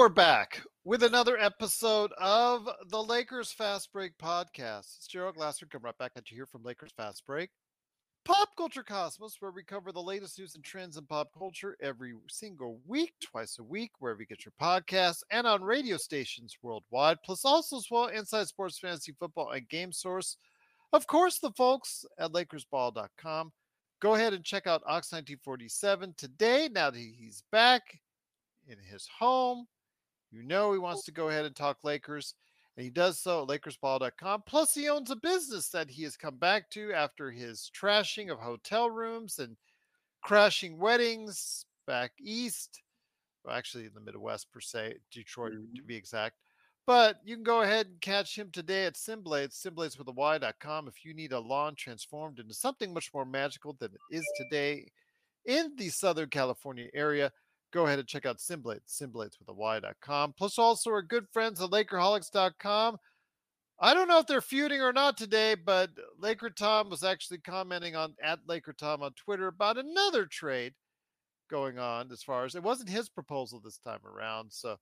we're back with another episode of the Lakers Fast Break podcast. It's Gerald Glassford coming right back at you here from Lakers Fast Break. Pop Culture Cosmos, where we cover the latest news and trends in pop culture every single week, twice a week, wherever you get your podcasts, and on radio stations worldwide, plus also as well Inside Sports Fantasy Football and Game Source. Of course, the folks at LakersBall.com. Go ahead and check out Ox 1947 today. Now that he's back in his home, you know he wants to go ahead and talk Lakers, and he does so at LakersBall.com. Plus, he owns a business that he has come back to after his trashing of hotel rooms and crashing weddings back east. Well, actually, in the Midwest, per se, Detroit mm-hmm. to be exact. But you can go ahead and catch him today at SynBlades, SynBlades with a Y.com if you need a lawn transformed into something much more magical than it is today in the Southern California area go ahead and check out SynBlades, SynBlades with a Y.com. Plus, also our good friends at Lakerholics.com. I don't know if they're feuding or not today, but Laker Tom was actually commenting on at Laker Tom on Twitter about another trade going on as far as it wasn't his proposal this time around. So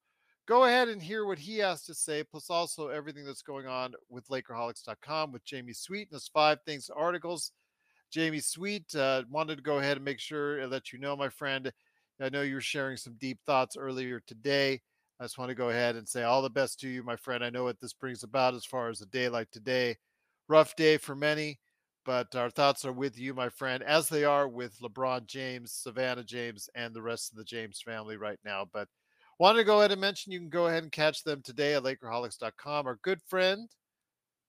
go ahead and hear what he has to say, plus also everything that's going on with Lakerholics.com with Jamie Sweet and his five things articles. Jamie Sweet uh, wanted to go ahead and make sure and let you know, my friend, I know you were sharing some deep thoughts earlier today. I just want to go ahead and say all the best to you, my friend. I know what this brings about as far as a day like today. Rough day for many, but our thoughts are with you, my friend, as they are with LeBron James, Savannah James, and the rest of the James family right now. But wanted to go ahead and mention you can go ahead and catch them today at Lakerholics.com. Our good friend,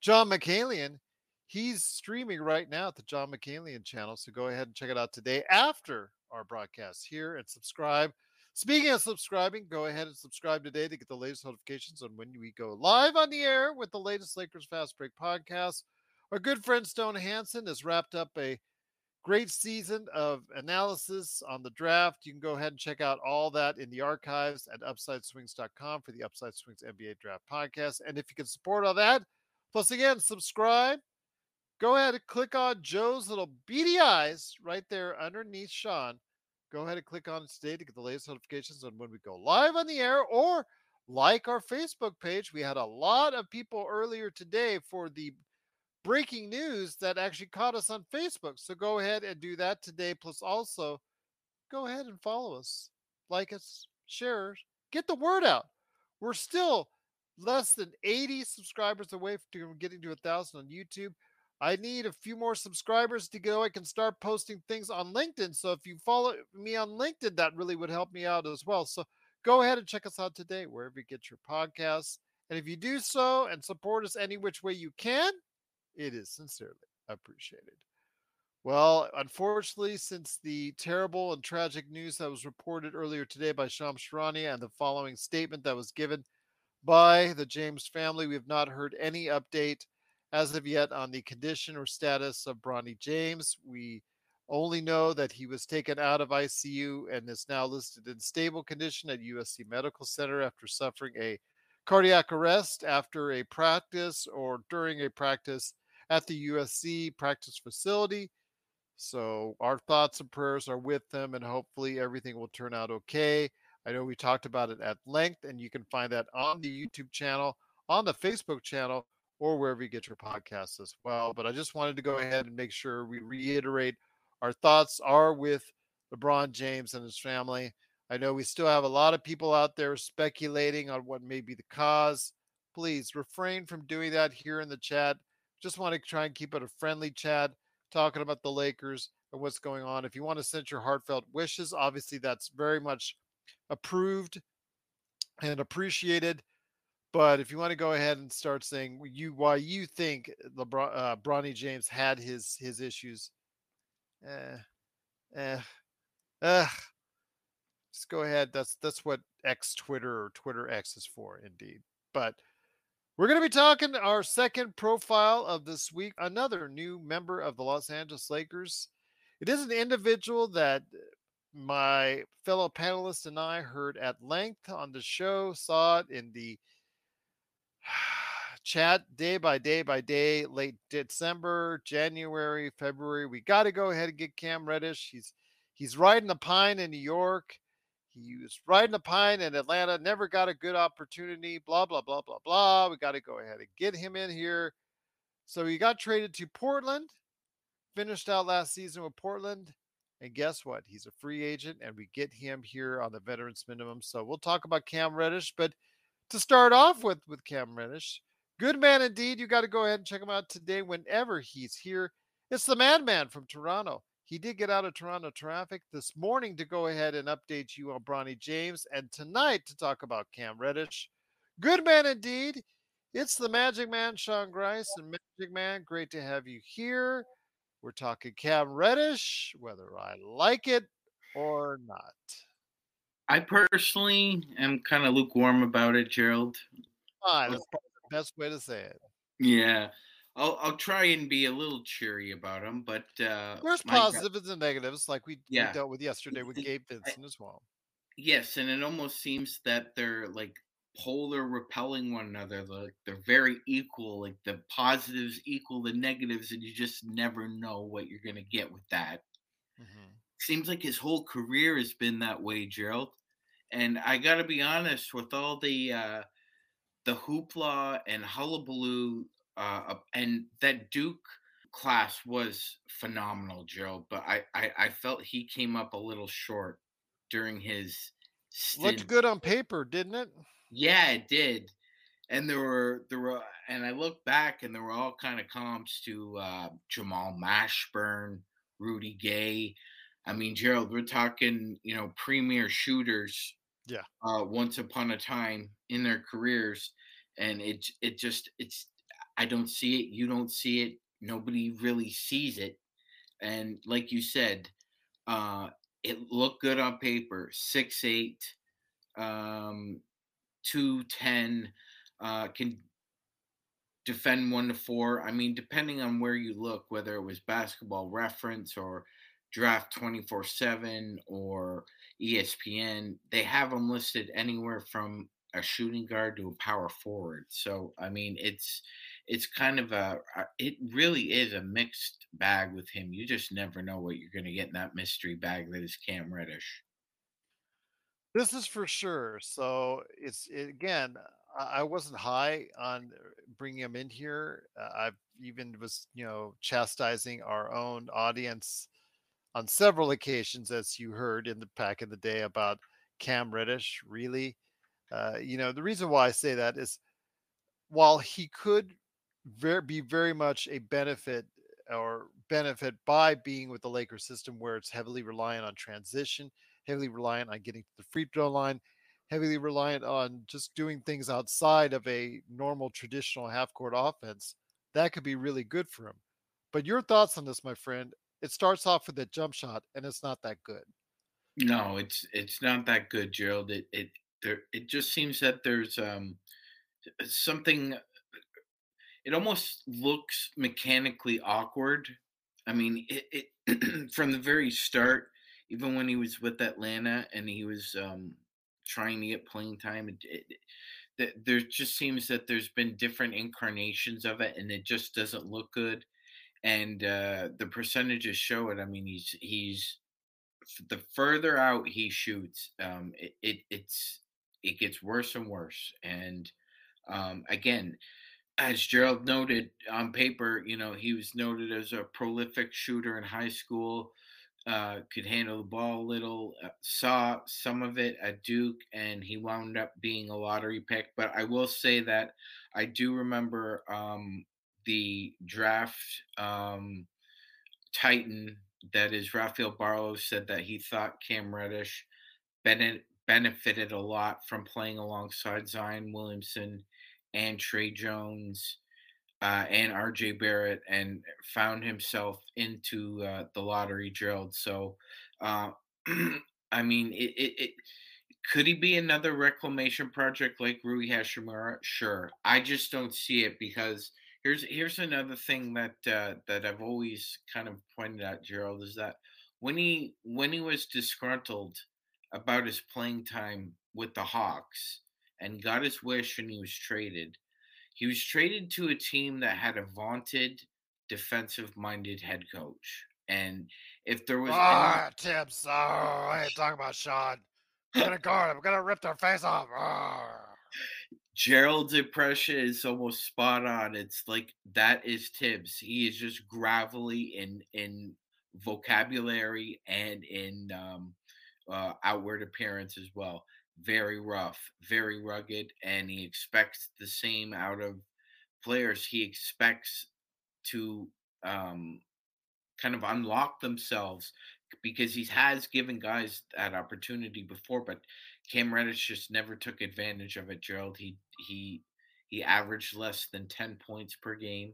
John McCalion, he's streaming right now at the John McCalion channel. So go ahead and check it out today after our broadcast here and subscribe. Speaking of subscribing, go ahead and subscribe today to get the latest notifications on when we go live on the air with the latest Lakers Fast Break podcast. Our good friend Stone Hansen has wrapped up a great season of analysis on the draft. You can go ahead and check out all that in the archives at UpsideSwings.com for the Upside Swings NBA Draft Podcast. And if you can support all that, plus again, subscribe go ahead and click on Joe's little beady eyes right there underneath Sean. Go ahead and click on today to get the latest notifications on when we go live on the air or like our Facebook page. We had a lot of people earlier today for the breaking news that actually caught us on Facebook. So go ahead and do that today. Plus, also go ahead and follow us, like us, share, get the word out. We're still less than 80 subscribers away from getting to a thousand on YouTube. I need a few more subscribers to go. I can start posting things on LinkedIn. So if you follow me on LinkedIn, that really would help me out as well. So go ahead and check us out today, wherever you get your podcasts. And if you do so and support us any which way you can, it is sincerely appreciated. Well, unfortunately, since the terrible and tragic news that was reported earlier today by Charania and the following statement that was given by the James family, we have not heard any update as of yet on the condition or status of Bronny James. We only know that he was taken out of ICU and is now listed in stable condition at USC Medical Center after suffering a cardiac arrest after a practice or during a practice at the USC practice facility. So our thoughts and prayers are with them, and hopefully everything will turn out okay. I know we talked about it at length, and you can find that on the YouTube channel, on the Facebook channel, or wherever you get your podcasts as well. But I just wanted to go ahead and make sure we reiterate our thoughts are with LeBron James and his family. I know we still have a lot of people out there speculating on what may be the cause. Please refrain from doing that here in the chat. Just want to try and keep it a friendly chat, talking about the Lakers and what's going on. If you want to send your heartfelt wishes, obviously that's very much approved and appreciated. But if you want to go ahead and start saying you why you think LeBron uh, Bronny James had his his issues, eh, eh, eh, just go ahead. That's that's what X Twitter or Twitter X is for, indeed. But we're going to be talking our second profile of this week. Another new member of the Los Angeles Lakers. It is an individual that my fellow panelists and I heard at length on the show, saw it in the chat day by day by day, late December, January, February. We got to go ahead and get Cam Reddish. He's he's riding the pine in New York. He was riding the pine in Atlanta, never got a good opportunity, blah, blah, blah, blah, blah. We got to go ahead and get him in here. So he got traded to Portland, finished out last season with Portland. And guess what? He's a free agent, and we get him here on the veterans minimum. So we'll talk about Cam Reddish. But to start off with, with Cam Reddish, good man indeed. You got to go ahead and check him out today whenever he's here. It's the Madman from Toronto. He did get out of Toronto traffic this morning to go ahead and update you on Bronny James, and tonight to talk about Cam Reddish. Good man indeed. It's the Magic Man, Sean Grice, and Magic Man. Great to have you here. We're talking Cam Reddish, whether I like it or not. I personally am kind of lukewarm about it, Gerald. Ah, that's probably the best way to say it. Yeah. I'll I'll try and be a little cheery about him, but uh, there's positives and negatives, like we, yeah. we dealt with yesterday with Gabe Vincent as well. Yes, and it almost seems that they're like polar repelling one another. Like they're very equal. Like the positives equal the negatives, and you just never know what you're gonna get with that. Mm-hmm. Seems like his whole career has been that way, Gerald. And I got to be honest, with all the uh, the hoopla and hullabaloo uh, and that Duke class was phenomenal, Joe. But I, I, I felt he came up a little short during his. Stint. Looked good on paper, didn't it? Yeah, it did. And there were there were, and I look back, and there were all kind of comps to uh, Jamal Mashburn, Rudy Gay. I mean, Gerald, we're talking, you know, premier shooters. Yeah. Uh, once upon a time in their careers, and it it just it's I don't see it. You don't see it. Nobody really sees it. And like you said, uh, it looked good on paper. Six eight, um, two ten, uh, can defend one to four. I mean, depending on where you look, whether it was Basketball Reference or Draft twenty four seven or ESPN, they have them listed anywhere from a shooting guard to a power forward. So I mean, it's it's kind of a it really is a mixed bag with him. You just never know what you're going to get in that mystery bag that is Cam Reddish. This is for sure. So it's it, again, I wasn't high on bringing him in here. Uh, I've even was you know chastising our own audience on several occasions, as you heard in the back in the day about Cam Reddish. Really, uh, you know the reason why I say that is while he could be very much a benefit or benefit by being with the Lakers system where it's heavily reliant on transition, heavily reliant on getting to the free throw line, heavily reliant on just doing things outside of a normal traditional half court offense. That could be really good for him. But your thoughts on this, my friend? It starts off with a jump shot and it's not that good. No, it's it's not that good, Gerald. It it there it just seems that there's um something it almost looks mechanically awkward. I mean, it, it from the very start, even when he was with Atlanta and he was um, trying to get playing time, it, it, there just seems that there's been different incarnations of it, and it just doesn't look good. And uh, the percentages show it. I mean, he's he's the further out he shoots, um, it, it it's it gets worse and worse. And um, again, as Gerald noted on paper, you know, he was noted as a prolific shooter in high school, uh, could handle the ball a little, uh, saw some of it at Duke, and he wound up being a lottery pick. But I will say that I do remember um, the draft um, Titan, that is Rafael Barlowe, said that he thought Cam Reddish benefited a lot from playing alongside Zion Williamson and Tre Jones uh, and RJ Barrett and found himself into uh, the lottery drilled. So, uh, I mean, it, it, it, could he be another reclamation project like Rui Hachimura? Sure. I just don't see it because here's here's another thing that uh, that I've always kind of pointed out, Gerald, is that when he when he was disgruntled about his playing time with the Hawks, and got his wish and he was traded. He was traded to a team that had a vaunted defensive minded head coach. And if there was ah, any... Thibs, oh, I ain't talking about Sean. I'm gonna guard. I'm gonna rip their face off. Arr. Gerald's impression is almost spot on. It's like that is Thibs. He is just gravelly in in vocabulary and in um, uh, outward appearance as well. Very rough, very rugged, and he expects the same out of players. He expects to um, kind of unlock themselves because he has given guys that opportunity before, but Cam Reddish just never took advantage of it. Gerald, he he he averaged less than ten points per game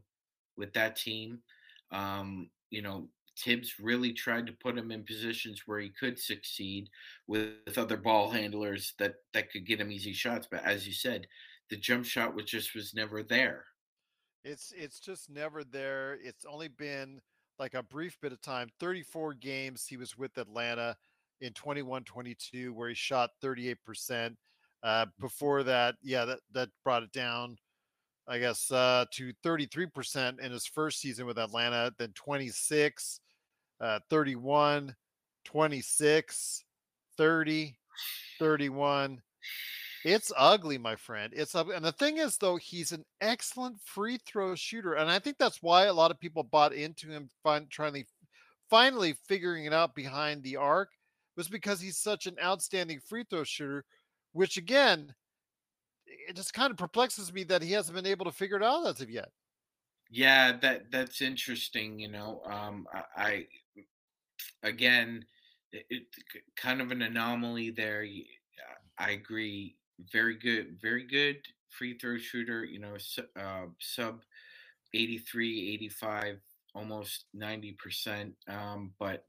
with that team. Um, you know, Thibs really tried to put him in positions where he could succeed with, with other ball handlers that that could get him easy shots. But as you said, the jump shot was just was never there. It's it's just never there. It's only been like a brief bit of time 34 games he was with Atlanta in 21 22, where he shot 38%. Uh, before that, yeah, that, that brought it down, I guess, uh, to 33% in his first season with Atlanta, then 26, uh, 31, 26, 30, 31, it's ugly, my friend. It's ugly. And the thing is, though, he's an excellent free throw shooter. And I think that's why a lot of people bought into him fin- trying to finally figuring it out behind the arc was because he's such an outstanding free throw shooter, which again, it just kind of perplexes me that he hasn't been able to figure it out as of yet. Yeah, that that's interesting. You know, um, I, I again, it, it, kind of an anomaly there. I agree very good, very good free throw shooter. You know, uh, sub 83, 85, almost 90%. Um, but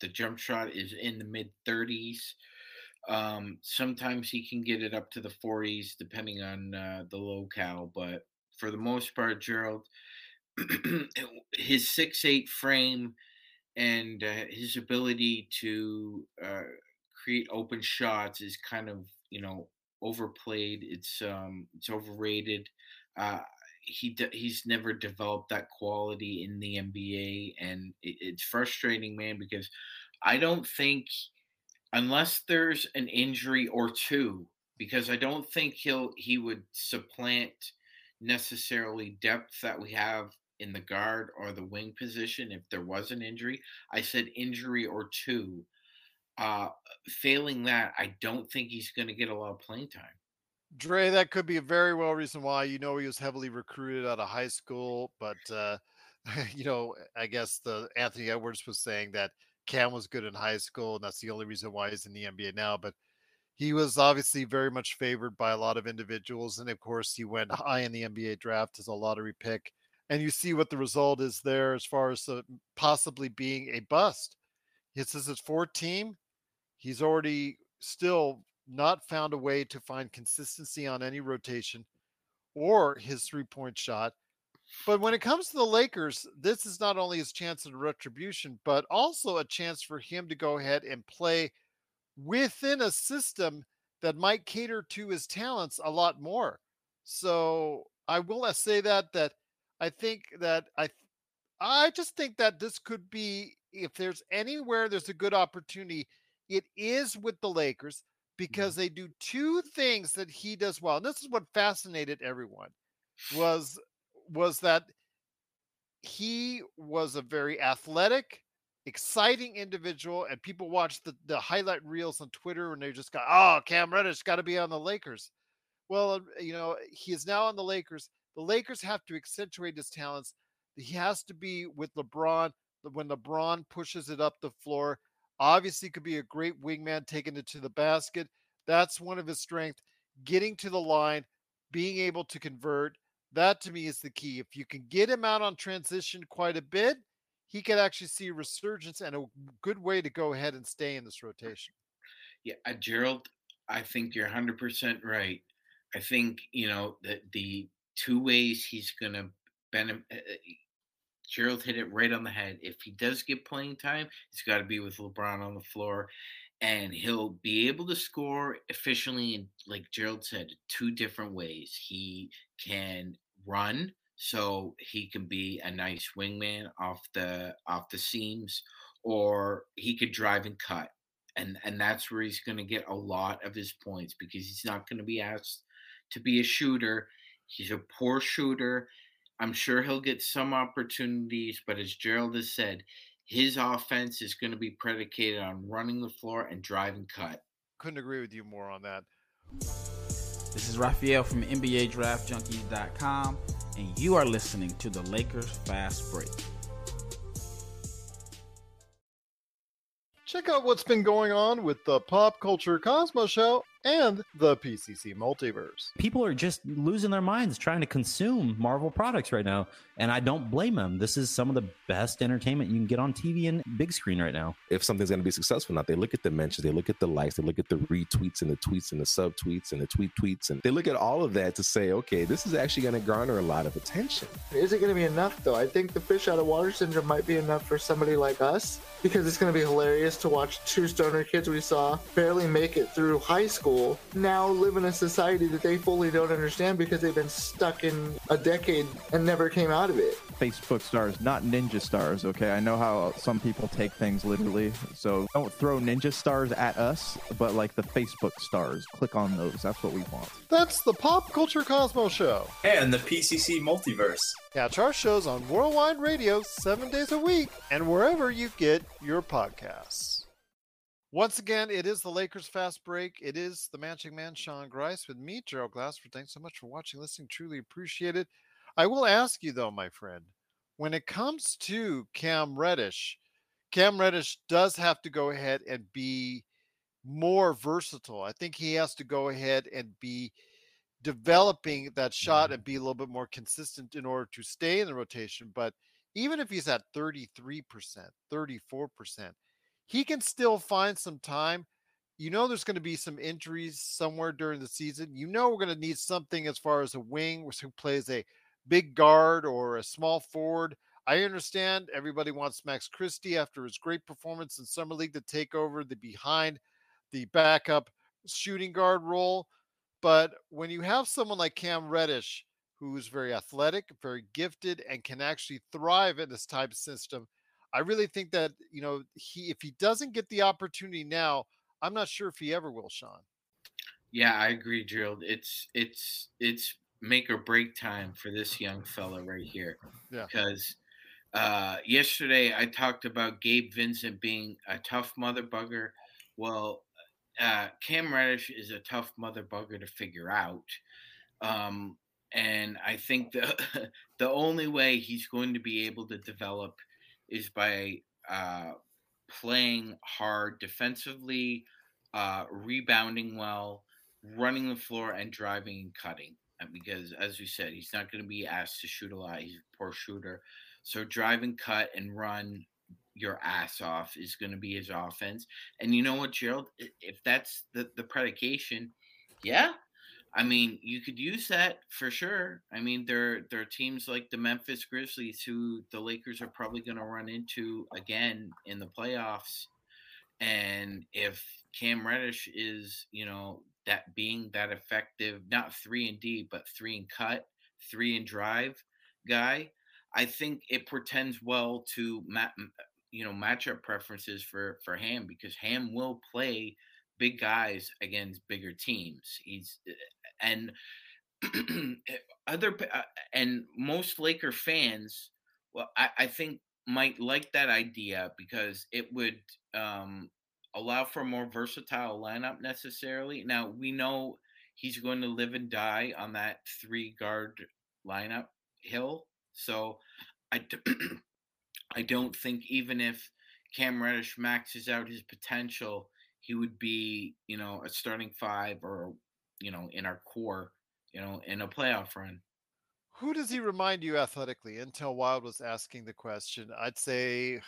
the jump shot is in the mid 30s. Um, sometimes he can get it up to the 40s depending on uh, the locale, but for the most part, Gerald, his six eight frame and uh, his ability to uh, create open shots is kind of you know overplayed. It's um, it's overrated. Uh, he de- he's never developed that quality in the NBA, and it, it's frustrating, man, because I don't think unless there's an injury or two, because I don't think he'll he would supplant necessarily depth that we have in the guard or the wing position if there was an injury. I said injury or two. Uh, failing that, I don't think he's going to get a lot of playing time. Dre, that could be a very well reason why. You know, he was heavily recruited out of high school, but uh, you know, I guess the Anthony Edwards was saying that Cam was good in high school, and that's the only reason why he's in the NBA now. But he was obviously very much favored by a lot of individuals, and of course, he went high in the NBA draft as a lottery pick. And you see what the result is there, as far as uh, possibly being a bust. This is his fourth team He's already still not found a way to find consistency on any rotation or his three point shot. But when it comes to the Lakers, this is not only his chance of retribution, but also a chance for him to go ahead and play within a system that might cater to his talents a lot more. So I will say that that I think that I I just think that this could be if there's anywhere there's a good opportunity it is with the Lakers mm-hmm. because they do two things that he does well. And this is what fascinated everyone was was that he was a very athletic, exciting individual, and people watched the, the highlight reels on Twitter and they just got, "Oh, Cam Reddish got to be on the Lakers." Well, um, you know, he is now on the Lakers. The Lakers have to accentuate his talents. He has to be with LeBron. When LeBron pushes it up the floor, Obviously, could be a great wingman taking it to the basket. That's one of his strengths. Getting to the line, being able to convert. That to me is the key. If you can get him out on transition quite a bit, he could actually see resurgence and a good way to go ahead and stay in this rotation. Yeah, uh, Gerald, I think you're 100% right. I think, you know, that the two ways he's going to benefit, uh, Gerald hit it right on the head. If he does get playing time, he's got to be with LeBron on the floor, and he'll be able to score efficiently in, like Gerald said, two different ways. He can run, so he can be a nice wingman off the off the seams, or he could drive and cut. and and that's where he's going to get a lot of his points because he's not going to be asked to be a shooter. He's a poor shooter. I'm sure he'll get some opportunities, but as Gerald has said, his offense is going to be predicated on running the floor and driving cut. Couldn't agree with you more on that. This is Raphael from NBA Draft Junkies.com, and you are listening to the Lakers Fast Break. Check out what's been going on with the Pop Culture Cosmos Show and the PCC Multiverse. People are just losing their minds trying to consume Marvel products right now, and I don't blame them. This is some of the best entertainment you can get on TV and big screen right now. If something's going to be successful, not, they look at the mentions, they look at the likes, they look at the retweets and the tweets and the subtweets and the tweet tweets, and they look at all of that to say, okay, this is actually going to garner a lot of attention. Is it going to be enough though? I think the fish out of water syndrome might be enough for somebody like us because it's going to be hilarious to watch two stoner kids we saw barely make it through high school school now live in a society that they fully don't understand because they've been stuck in a decade and never came out of it. Facebook stars, not ninja stars, okay? I know how some people take things literally. So don't throw ninja stars at us, but like the Facebook stars. Click on those. That's what we want. That's the Pop Culture Cosmos Show. And the PCC Multiverse. Catch our shows on Worldwide Radio seven days a week and wherever you get your podcasts. Once again, it is the Lakers fast break. It is the Magic Man, Sean Grice, with me, Gerald Glassford. Thanks so much for watching, listening. Truly appreciate it. I will ask you, though, my friend, when it comes to Cam Reddish, Cam Reddish does have to go ahead and be more versatile. I think he has to go ahead and be developing that shot and mm-hmm. be a little bit more consistent in order to stay in the rotation. But even if he's at 33%, 34%, he can still find some time. You know, there's going to be some injuries somewhere during the season. You know, we're going to need something as far as a wing who plays a big guard or a small forward. I understand everybody wants Max Christie after his great performance in Summer League to take over the behind the backup shooting guard role. But when you have someone like Cam Reddish, who's very athletic, very gifted, and can actually thrive in this type of system, I really think that you know he if he doesn't get the opportunity now, I'm not sure if he ever will, Sean. Yeah, I agree, Gerald. It's it's it's make or break time for this young fella right here. Yeah. Because uh, yesterday I talked about Gabe Vincent being a tough mother bugger. Well, uh, Cam Reddish is a tough mother bugger to figure out. Um, and I think the the only way he's going to be able to develop is by uh, playing hard defensively, uh, rebounding well, running the floor, and driving and cutting. Uh, because, as we said, he's not going to be asked to shoot a lot. He's a poor shooter. So, drive and cut and run your ass off is going to be his offense. And you know what, Gerald? If that's the, the predication, yeah, I mean, you could use that for sure. I mean, there there are teams like the Memphis Grizzlies who the Lakers are probably going to run into again in the playoffs. And if Cam Reddish is, you know, that being that effective, not three and D, but three and cut, three and drive guy, I think it portends well to you know matchup preferences for for Ham because Ham will play big guys against bigger teams. He's eh, and other uh, and most Laker fans, well, I, I think might like that idea because it would um, allow for a more versatile lineup necessarily. Now we know he's going to live and die on that three guard lineup hill, so I. I don't think even if Cam Reddish maxes out his potential, he would be, you know, a starting five or, you know, in our core, you know, in a playoff run. Who does he remind you athletically? Intel Wild was asking the question. I'd say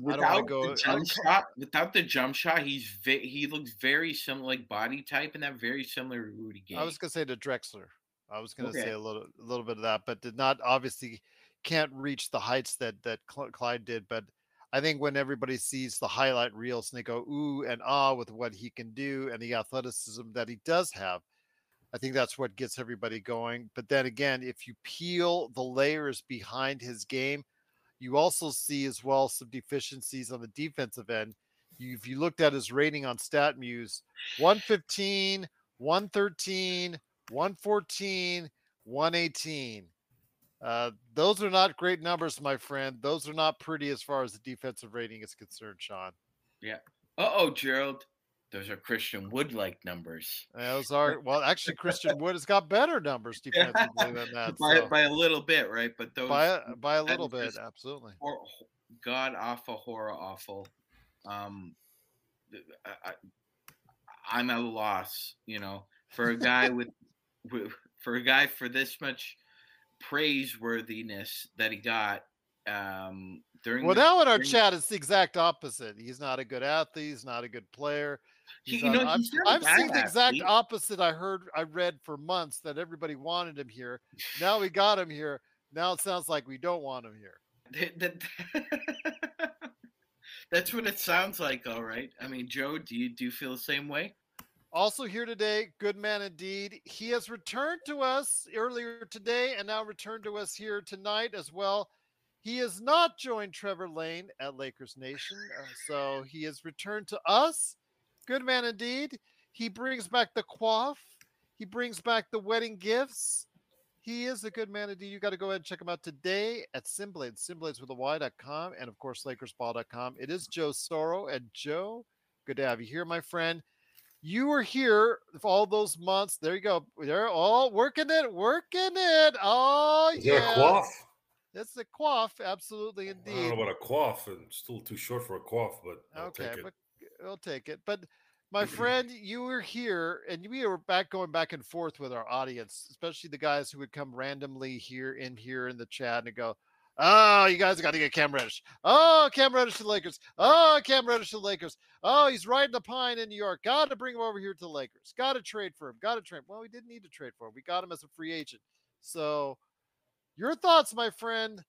without go, the jump shot, without the jump shot, he's ve- he looks very similar, like body type, and that very similar to Rudy Gay. I was gonna say to Drexler. I was gonna okay. say a little, a little bit of that, but did not obviously can't reach the heights that that Clyde did. But I think when everybody sees the highlight reels and they go ooh and ah with what he can do and the athleticism that he does have, I think that's what gets everybody going. But then again, if you peel the layers behind his game, you also see as well some deficiencies on the defensive end. you, if you looked at his rating on StatMuse, 115, 113, 114, 118. Uh, those are not great numbers, my friend. Those are not pretty as far as the defensive rating is concerned, Sean. Yeah. Uh oh, Gerald. Those are Christian Wood like numbers. Those are well, actually, Christian Wood has got better numbers defensively than that. by, so- by a little bit, right? But those by a, by a little bit, absolutely. hor- god awful, horror awful. Um, I, I, I'm at a loss, you know, for a guy with, with for a guy for this much praiseworthiness that he got um during Well, the, now in our during- chat, it's the exact opposite. He's not a good athlete. He's not a good player. He- you know, I'm, he's not a I'm seeing the exact opposite. I heard, I read for months that everybody wanted him here. Now we got him here. Now it sounds like we don't want him here. That- that- that's what it sounds like, all right. I mean, Joe, do you do you feel the same way? Also here today, good man indeed. He has returned to us earlier today and now returned to us here tonight as well. He has not joined Trevor Lane at Lakers Nation, uh, so he has returned to us. Good man indeed. He brings back the quaff. He brings back the wedding gifts. He is a good man indeed. You got to go ahead and check him out today at SynBlades, SynBlades with a Y.com, and of course, LakersBall.com. It is Joe Soro. And Joe, good to have you here, my friend you were here for all those months. There you go. They're all working it, working it. Oh yeah, a quaff? it's a quaff. Absolutely, indeed. I don't know about a quaff. I'm still too short for a quaff, but I'll Okay, take it. but we'll take it. But my friend, you were here, and we were back going back and forth with our audience, especially the guys who would come randomly here in here in the chat and go, "Oh, you guys got to get Cam Reddish. Oh, Cam Reddish to the Lakers. Oh, Cam Reddish to the Lakers. Oh, he's riding the pine in New York. Got to bring him over here to the Lakers. Got to trade for him. Got to trade. Well, we didn't need to trade for him. We got him as a free agent. So, your thoughts, my friend?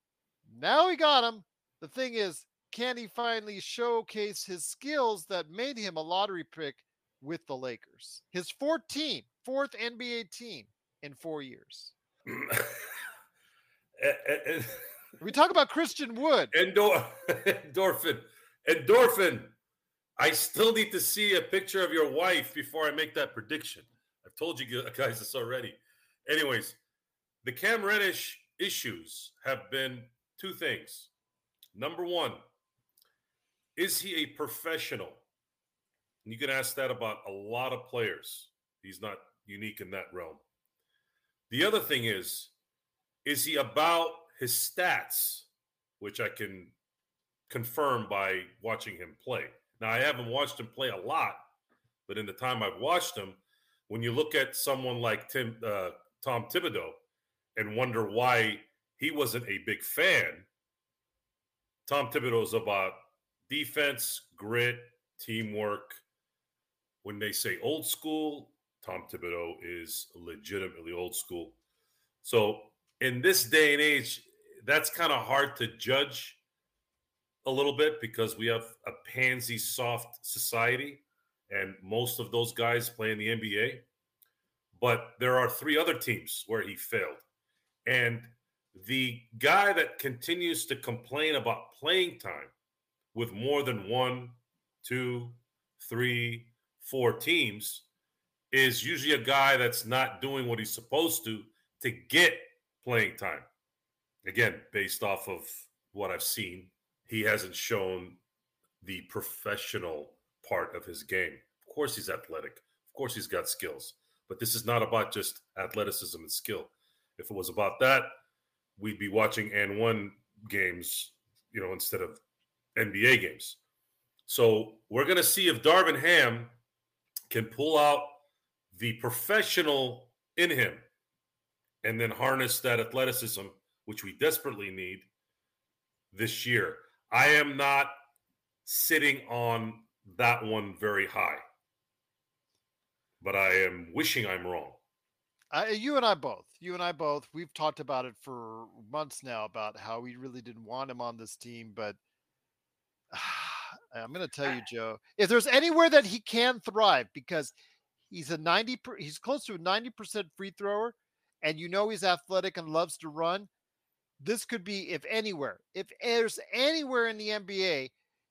Now we got him. The thing is, can he finally showcase his skills that made him a lottery pick with the Lakers? His 14th, fourth NBA team in four years. We talk about Christian Wood. Endor- endorphin. Endorphin. I still need to see a picture of your wife before I make that prediction. I've told you guys this already. Anyways, the Cam Reddish issues have been two things. Number one, is he a professional? And you can ask that about a lot of players. He's not unique in that realm. The other thing is, is he about his stats, which I can confirm by watching him play. Now, I haven't watched him play a lot, but in the time I've watched him, when you look at someone like Tim, uh, Tom Thibodeau and wonder why he wasn't a big fan, Tom Thibodeau is about defense, grit, teamwork. When they say old school, Tom Thibodeau is legitimately old school. So in this day and age, that's kind of hard to judge a little bit because we have a pansy soft society and most of those guys play in the NBA. But there are three other teams where he failed. And the guy that continues to complain about playing time with more than one, two, three, four teams is usually a guy that's not doing what he's supposed to to get playing time. Again, based off of what I've seen, he hasn't shown the professional part of his game. Of course, he's athletic. Of course, he's got skills. But this is not about just athleticism and skill. If it was about that, we'd be watching and one games, you know, instead of NBA games. So we're going to see if Darvin Ham can pull out the professional in him and then harness that athleticism, which we desperately need this year. I am not sitting on that one very high, but I am wishing I'm wrong. You and I both. You and I both. We've talked about it for months now about how we really didn't want him on this team, but I'm going to tell uh you, Joe, if there's anywhere that he can thrive, because he's a 90, per, he's close to a 90% free thrower, and you know he's athletic and loves to run. This could be, if anywhere, if there's anywhere in the NBA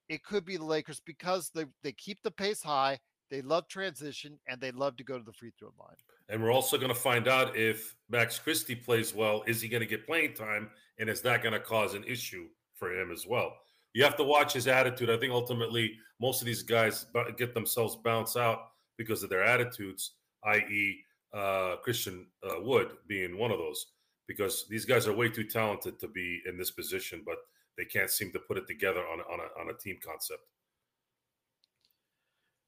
it could be the Lakers because they, they keep the pace high, they love transition, and they love to go to the free throw line. And we're also going to find out if Max Christie plays well. Is he going to get playing time? And is that going to cause an issue for him as well? You have to watch his attitude. I think ultimately most of these guys get themselves bounce out because of their attitudes, i.e., uh, Christian uh, Wood being one of those, because these guys are way too talented to be in this position, but they can't seem to put it together on, on, a, on a team concept.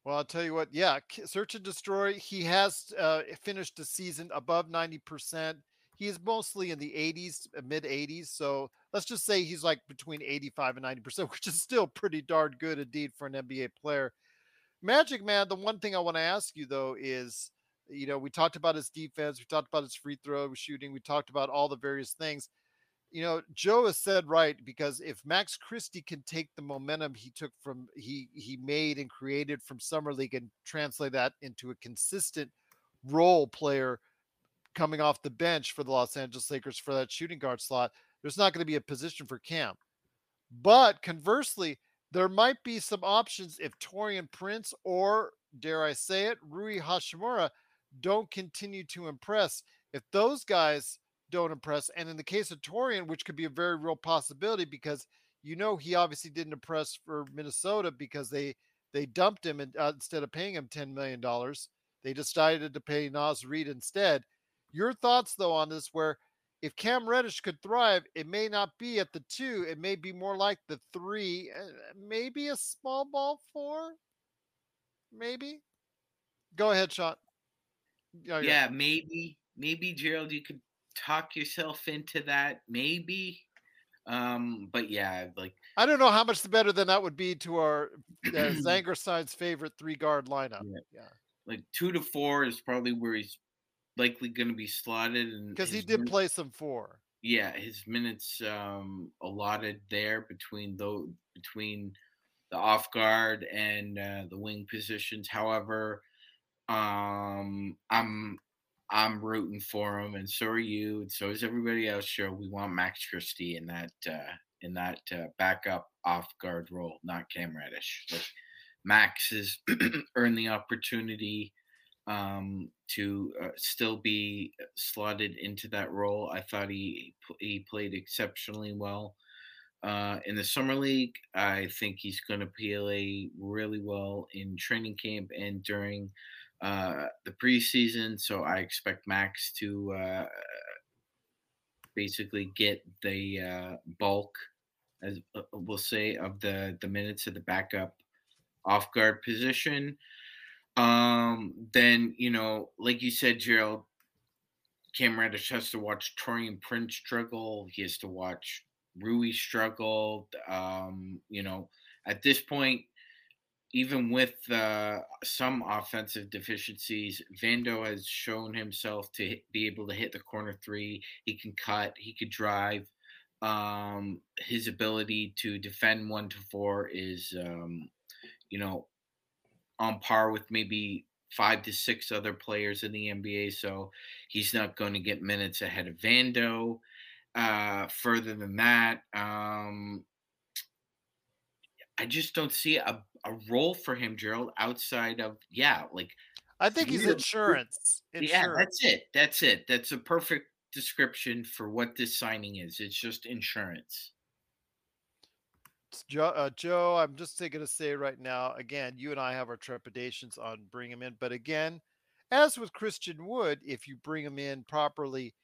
Well, I'll tell you what. Yeah, search and destroy. He has uh, finished the season above ninety percent. He is mostly in the 80s, uh, mid 80s. So let's just say he's like between 85 and 90 percent, which is still pretty darn good indeed for an NBA player. Magic Man. The one thing I want to ask you though is, you know, we talked about his defense, we talked about his free throw shooting, we talked about all the various things you know, Joe has said right because if Max Christie can take the momentum he took from he he made and created from summer league and translate that into a consistent role player coming off the bench for the Los Angeles Lakers for that shooting guard slot, there's not going to be a position for Cam. But conversely, there might be some options if Taurean Prince or dare I say it, Rui Hachimura don't continue to impress. If those guys don't impress. And in the case of Taurean, which could be a very real possibility because you know he obviously didn't impress for Minnesota because they they dumped him and uh, instead of paying him ten million dollars, they decided to pay Naz Reid instead. Your thoughts though on this? Where if Cam Reddish could thrive, it may not be at the two. It may be more like the three, uh, maybe a small ball four, maybe. Go ahead, Sean. Oh, yeah, maybe, maybe Gerald, you could talk yourself into that, maybe. Um, but yeah, like I don't know how much better than that would be to our uh, Zanger side's favorite three guard lineup. Yeah. yeah. like two to four is probably where he's likely going to be slotted, because he did play some four. Yeah, his minutes um, allotted there between though between the off guard and uh, the wing positions. However, um, I'm I'm rooting for him, and so are you, and so is everybody else. Sure, we want Max Christie in that uh, in that uh, backup off guard role, not Cam Reddish. Like Max has earned the opportunity um, to uh, still be slotted into that role. I thought he he played exceptionally well uh, in the summer league. I think he's going to play really well in training camp and during uh, the preseason. So I expect Max to uh, basically get the uh, bulk, as uh, we'll say, of the the minutes of the backup off guard position. Um, then you know, like you said, Gerald, Cam Reddish has to watch Taurean Prince struggle. He has to watch Rui struggle. Um, you know, at this point, even with uh, some offensive deficiencies, Vando has shown himself to be able to hit the corner three. He can cut, he could drive. Um, his ability to defend one to four is, um, you know, on par with maybe five to six other players in the NBA. So he's not going to get minutes ahead of Vando. Uh, further than that, um, I just don't see a, a role for him, Gerald, outside of yeah, like I think he's insurance. insurance. Yeah, that's it. That's it. That's a perfect description for what this signing is. It's just insurance. Joe, uh, Joe, I'm just going to say right now, again, you and I have our trepidations on bringing him in, but again, as with Christian Wood, if you bring him in properly,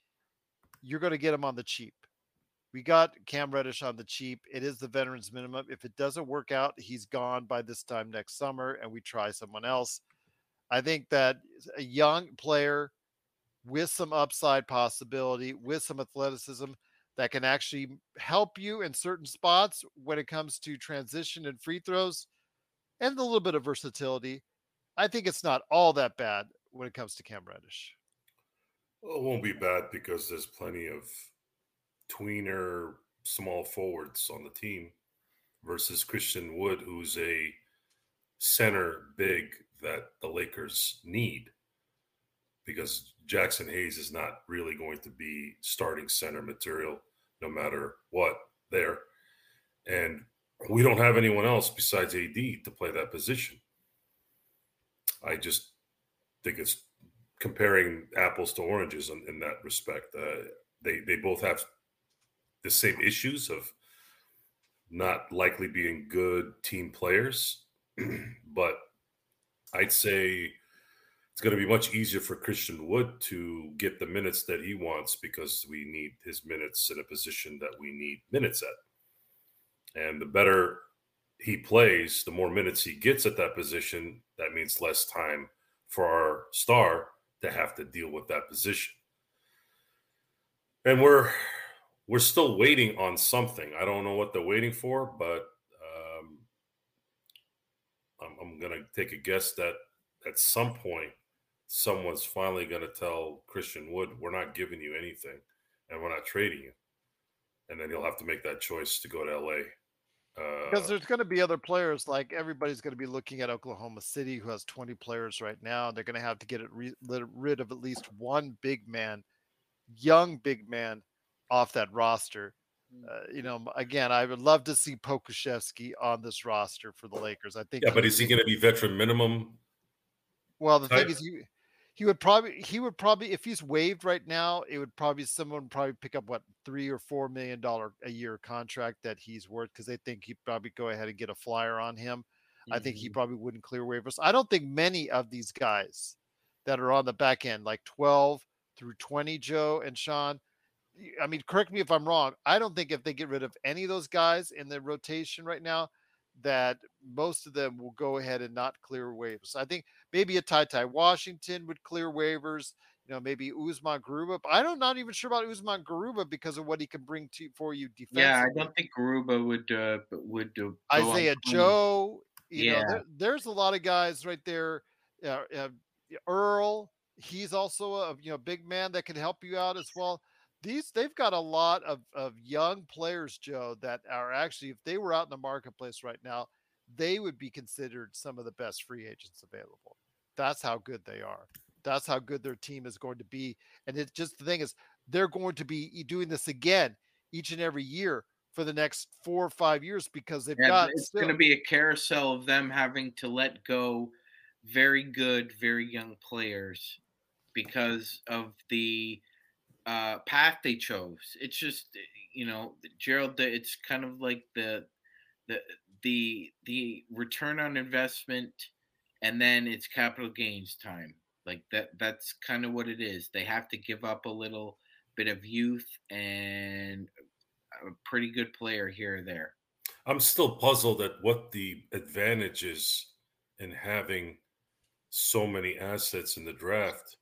you're going to get him on the cheap we got Cam Reddish on the cheap. It is the veterans minimum. If it doesn't work out, he's gone by this time next summer, and we try someone else. I think that a young player with some upside possibility, with some athleticism that can actually help you in certain spots when it comes to transition and free throws and a little bit of versatility. I think it's not all that bad when it comes to Cam Reddish. Well, it won't be bad because there's plenty of tweener small forwards on the team versus Christian Wood, who's a center big that the Lakers need because Jaxson Hayes is not really going to be starting center material no matter what there. And we don't have anyone else besides AD to play that position. I just think it's comparing apples to oranges in, in that respect. Uh, they they both have the same issues of not likely being good team players, but I'd say it's going to be much easier for Christian Wood to get the minutes that he wants because we need his minutes in a position that we need minutes at. And the better he plays, the more minutes he gets at that position, that means less time for our star to have to deal with that position. And we're we're still waiting on something. I don't know what they're waiting for, but um, I'm, I'm going to take a guess that at some point, someone's finally going to tell Christian Wood, "We're not giving you anything, and we're not trading you," and then he'll have to make that choice to go to LA. Because Uh, there's going to be other players, like everybody's going to be looking at Oklahoma City, who has 20 players right now. They're going to have to get it re- rid of at least one big man, young big man, off that roster. Uh, you know, again, I would love to see Pokusevski on this roster for the Lakers. I think. yeah, but is he going to be veteran minimum? Well, the thing is, you he would probably he would probably if he's waived right now, it would probably someone probably pick up what three or four million dollar a year contract that he's worth because they think he'd probably go ahead and get a flyer on him. I think he mm-hmm. probably wouldn't clear waivers. I don't think many of these guys that are on the back end, like 12 through 20, Joe and Sean. I mean, correct me if I'm wrong. I don't think if they get rid of any of those guys in the rotation right now, that most of them will go ahead and not clear waivers. I think maybe a Ty Ty Washington would clear waivers. You know, maybe Usman Garuba. But I'm not even sure about Usman Garuba because of what he can bring to for you defensively. Yeah, I don't think Garuba would uh, would uh, Isaiah. Joe. You know, Yeah. there, there's a lot of guys right there. Uh, uh, Earl, he's also a you know big man that can help you out as well. These they've got a lot of of young players, Joe, that are actually if they were out in the marketplace right now, they would be considered some of the best free agents available. That's how good they are. That's how good their team is going to be. And it's just the thing is they're going to be doing this again each and every year for the next four or five years because they've Yeah, got it's still- going to be a carousel of them having to let go very good, very young players because of the uh, path they chose. It's just, eh, you know, Gerald. It's kind of like the the the the return on investment, and then it's capital gains time. Like that. That's kind of what it is. They have to give up a little bit of youth and a pretty good player here or there. I'm still puzzled at what the advantage is in having so many assets in the draft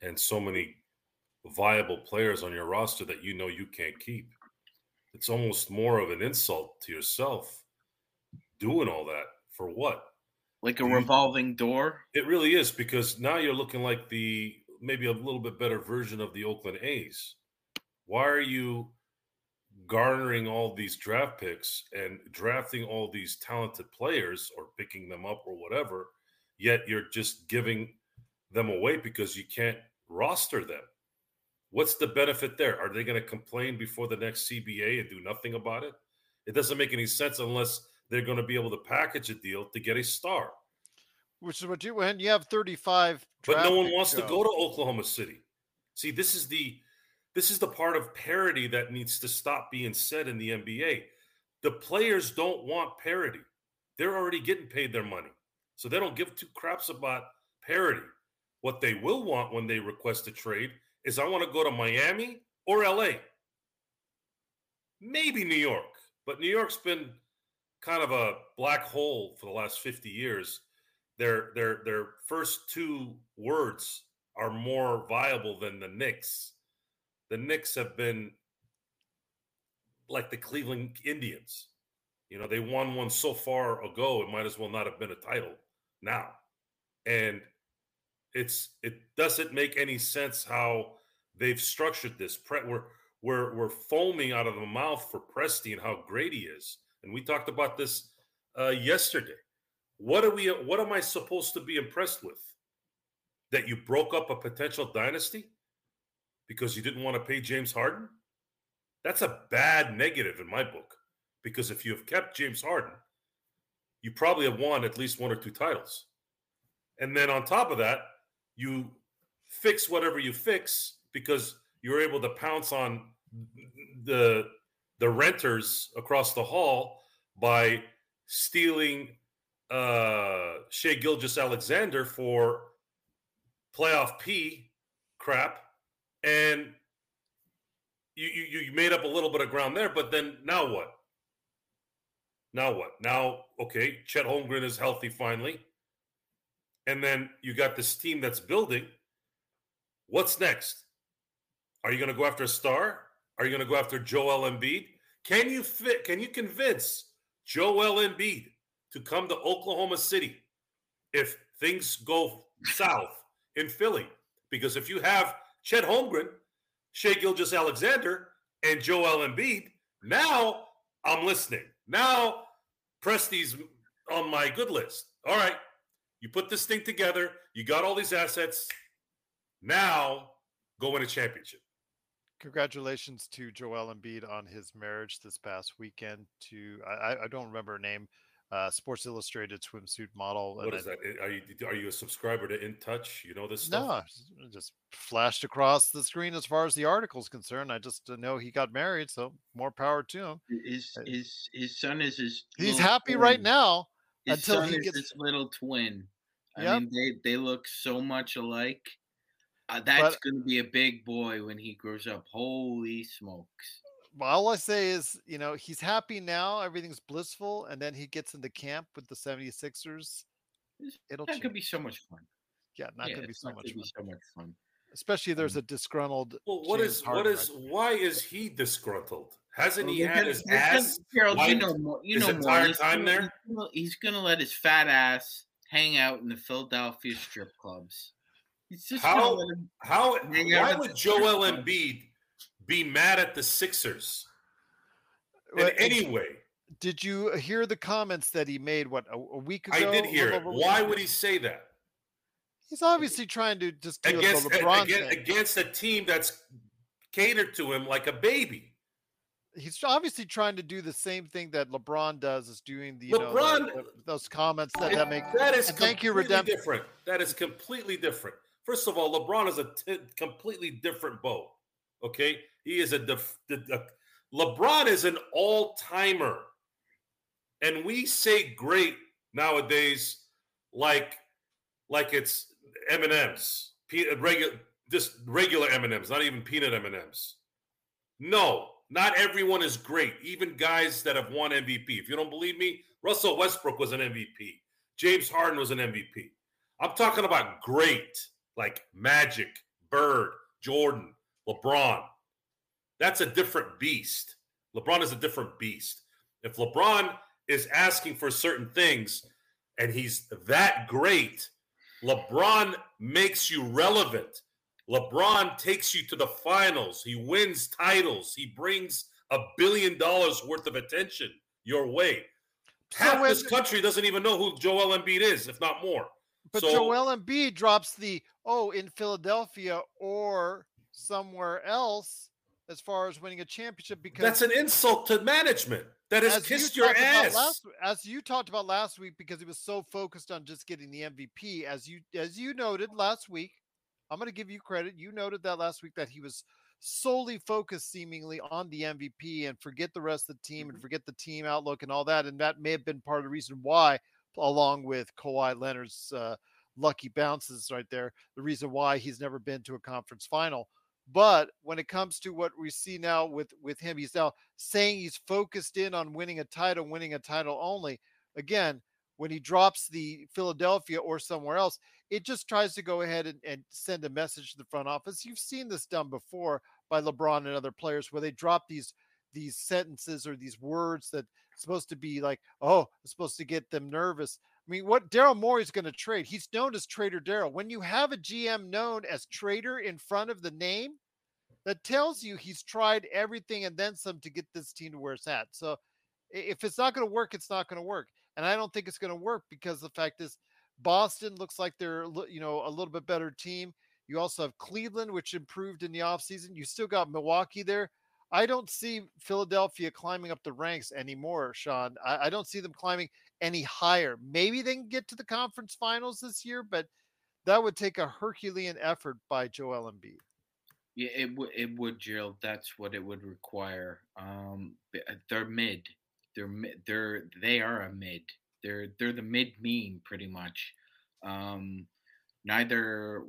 and so many viable players on your roster that you know you can't keep. It's almost more of an insult to yourself doing all that for what? Like a revolving door. It really is because now you're looking like the maybe a little bit better version of the Oakland A's. Why are you garnering all these draft picks and drafting all these talented players or picking them up or whatever, yet you're just giving them away because you can't roster them? What's the benefit there? Are they going to complain before the next CBA and do nothing about it? It doesn't make any sense unless they're going to be able to package a deal to get a star. which is what you when you have 35 but no one wants to go to Oklahoma City. See, this is the this is the part of parity that needs to stop being said in the NBA. The players don't want parity. They're already getting paid their money. So they don't give two craps about parity. What they will want when they request a trade is I want to go to Miami or LA. Maybe New York, but New York's been kind of a black hole for the last 50 years their their their first two words are more viable than the Knicks. The Knicks have been like the Cleveland Indians. You know, they won one so far ago, it might as well not have been a title now. And it's it doesn't make any sense how they've structured this. We're we're we're foaming out of the mouth for Presti and how great he is. And we talked about this uh, yesterday. What are we? What am I supposed to be impressed with? That you broke up a potential dynasty because you didn't want to pay James Harden? That's a bad negative in my book. Because if you have kept James Harden, you probably have won at least one or two titles. And then on top of that, you fix whatever you fix because you're able to pounce on the the renters across the hall by stealing uh Shai Gilgeous-Alexander for playoff P crap. And you, you you made up a little bit of ground there but then now what? Now what? Now okay Chet Holmgren is healthy finally. And then you got this team that's building. What's next? Are you going to go after a star? Are you going to go after Joel Embiid can you fit can you convince Joel Embiid to come to Oklahoma City if things go south in Philly. Because if you have Chet Holmgren, Shai Gilgeous-Alexander, and Joel Embiid, now I'm listening. Now Presti's on my good list. All right. You put this thing together, you got all these assets. Now go win a championship. Congratulations to Joel Embiid on his marriage this past weekend to I, I don't remember her name, uh, Sports Illustrated swimsuit model. What is that? Eh, are you are you a subscriber to In Touch? You know this stuff? No, just flashed across the screen as far as the article is concerned. I just uh, know he got married, so more power to him. His uh, his his son is his. He's happy right now His until son he is gets. his little twin. I Yep. mean, they they look so much alike. Uh, that's going to be a big boy when he grows up. Holy smokes! All I say is, you know, he's happy now. Everything's blissful, and then he gets into camp with the 76ers. It'll That change. could be so much fun. Yeah, not Yeah, gonna be so not much gonna fun. so much fun. Especially if there's a disgruntled. Well, what James is what Harden is why is he disgruntled? Hasn't Well, he they're had gonna- his they're gonna- ass Gerald, you know. You his know more. entire He's time gonna- there? He's gonna, he's gonna let his fat ass hang out in the Philadelphia strip clubs. He's just How how why would Joel club. Embiid be mad at the Sixers in Well, and any way? Did you hear the comments that he made? What a, a week ago? I did hear little it. over Why ago? would he say that He's obviously trying to just do against the LeBron against, against a team that's catered to him like a baby? He's obviously trying to do the same thing that LeBron does, is doing the you know LeBron- the- the- those comments that, that make. That is and thank you, redemption. different. That is completely different. First of all, LeBron is a t- completely different boat. Okay, he is a, def- LeBron is an all timer, and we say great nowadays like like it's M and M's, regular just regular M and M's, not even peanut M and M's. No, not everyone is great. Even guys that have won MVP. If you don't believe me, Russell Westbrook was an MVP. James Harden was an MVP. I'm talking about great, like Magic, Bird, Jordan, LeBron. That's a different beast. LeBron is a different beast. If LeBron is asking for certain things and he's that great, LeBron makes you relevant. LeBron takes you to the finals. He wins titles. He brings a billion dollars worth of attention your way. Half when- this country doesn't even know who Joel Embiid is, if not more. But so, Joel Embiid drops the oh in Philadelphia or somewhere else as far as winning a championship because that's an insult to management. That has as you kissed your ass. last- as you talked about last week because he was so focused on just getting the MVP as you as you noted last week I'm going to give you credit you noted that last week that he was solely focused seemingly on the MVP and forget the rest of the team and Mm-hmm. forget the team outlook and all that and that may have been part of the reason why along with Kawhi Leonard's uh, lucky bounces right there the reason why he's never been to a conference final but when it comes to what we see now with with him, he's now saying he's focused in on winning a title, winning a title only. Again, when he drops the Philadelphia or somewhere else, it just tries to go ahead and, and send a message to the front office. You've seen this done before by LeBron and other players where they drop these these sentences or these words that supposed to be like, oh, it's supposed to get them nervous. I mean, what Daryl Morey's going to trade? He's known as Trader Daryl. When you have a GM known as Trader in front of the name, that tells you he's tried everything and then some to get this team to where it's at. So if it's not going to work, it's not going to work. And I don't think it's going to work because the fact is Boston looks like they're you know a little bit better team. You also have Cleveland, which improved in the offseason. You still got Milwaukee there. I don't see Philadelphia climbing up the ranks anymore, Sean. I, I don't see them climbing any higher. Maybe they can get to the conference finals this year, but that would take a Herculean effort by Joel Embiid. Yeah, it would. It would, Gerald. That's what it would require. Um, uh, they're mid. They're mid. They're they are a mid. They're they're the mid mean pretty much. Um, neither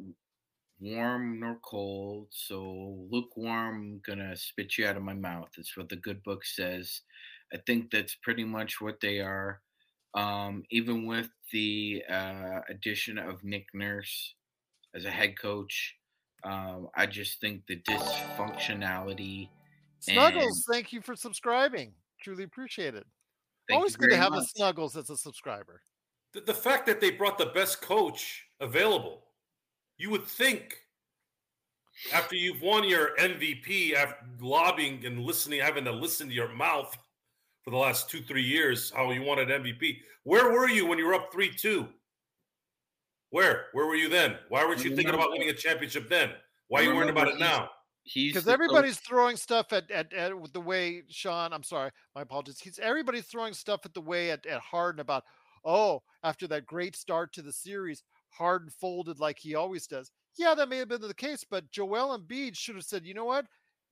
warm nor cold. So lukewarm, gonna spit you out of my mouth. That's what the good book says. I think that's pretty much what they are. Um, even with the uh, addition of Nick Nurse as a head coach, um, I just think the dysfunctionality. Snuggles, thank you for subscribing. Truly appreciate it. Thank Always good to very have a. Snuggles as a subscriber. The, the fact that they brought the best coach available, you would think after you've won your MVP, after lobbying and listening, having to listen to your mouth for the last two, three years, how you wanted MVP. Where were you when you were up 3 2? Where? Where were you then? Why weren't you You thinking know about winning a championship then? Why are you worrying about it now? He's Because the coach- everybody's throwing stuff at, at, at with the way Sean, I'm sorry, my apologies. He's everybody's throwing stuff at the way at, at Harden about, oh, after that great start to the series, Harden folded like he always does. Yeah, that may have been the case, but Joel Embiid should have said, you know what?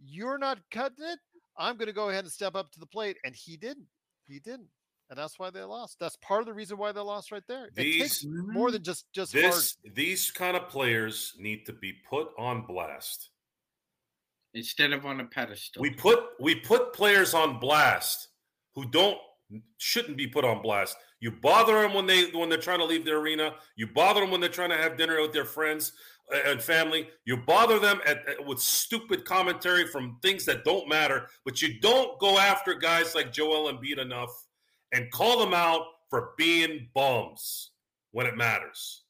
You're not cutting it. I'm going to go ahead and step up to the plate. And he didn't. He didn't. And that's why they lost. That's part of the reason why they lost right there. It takes These more than just just hard. this these kind of players need to be put on blast. instead of on a pedestal. We put we put players on blast who don't shouldn't be put on blast. You bother them when they when they're trying to leave the arena. You bother them when they're trying to have dinner with their friends uh, and family. You bother them at, at- with stupid commentary from things that don't matter. But you don't go after guys like Joel Embiid enough and call them out for being bums when it matters.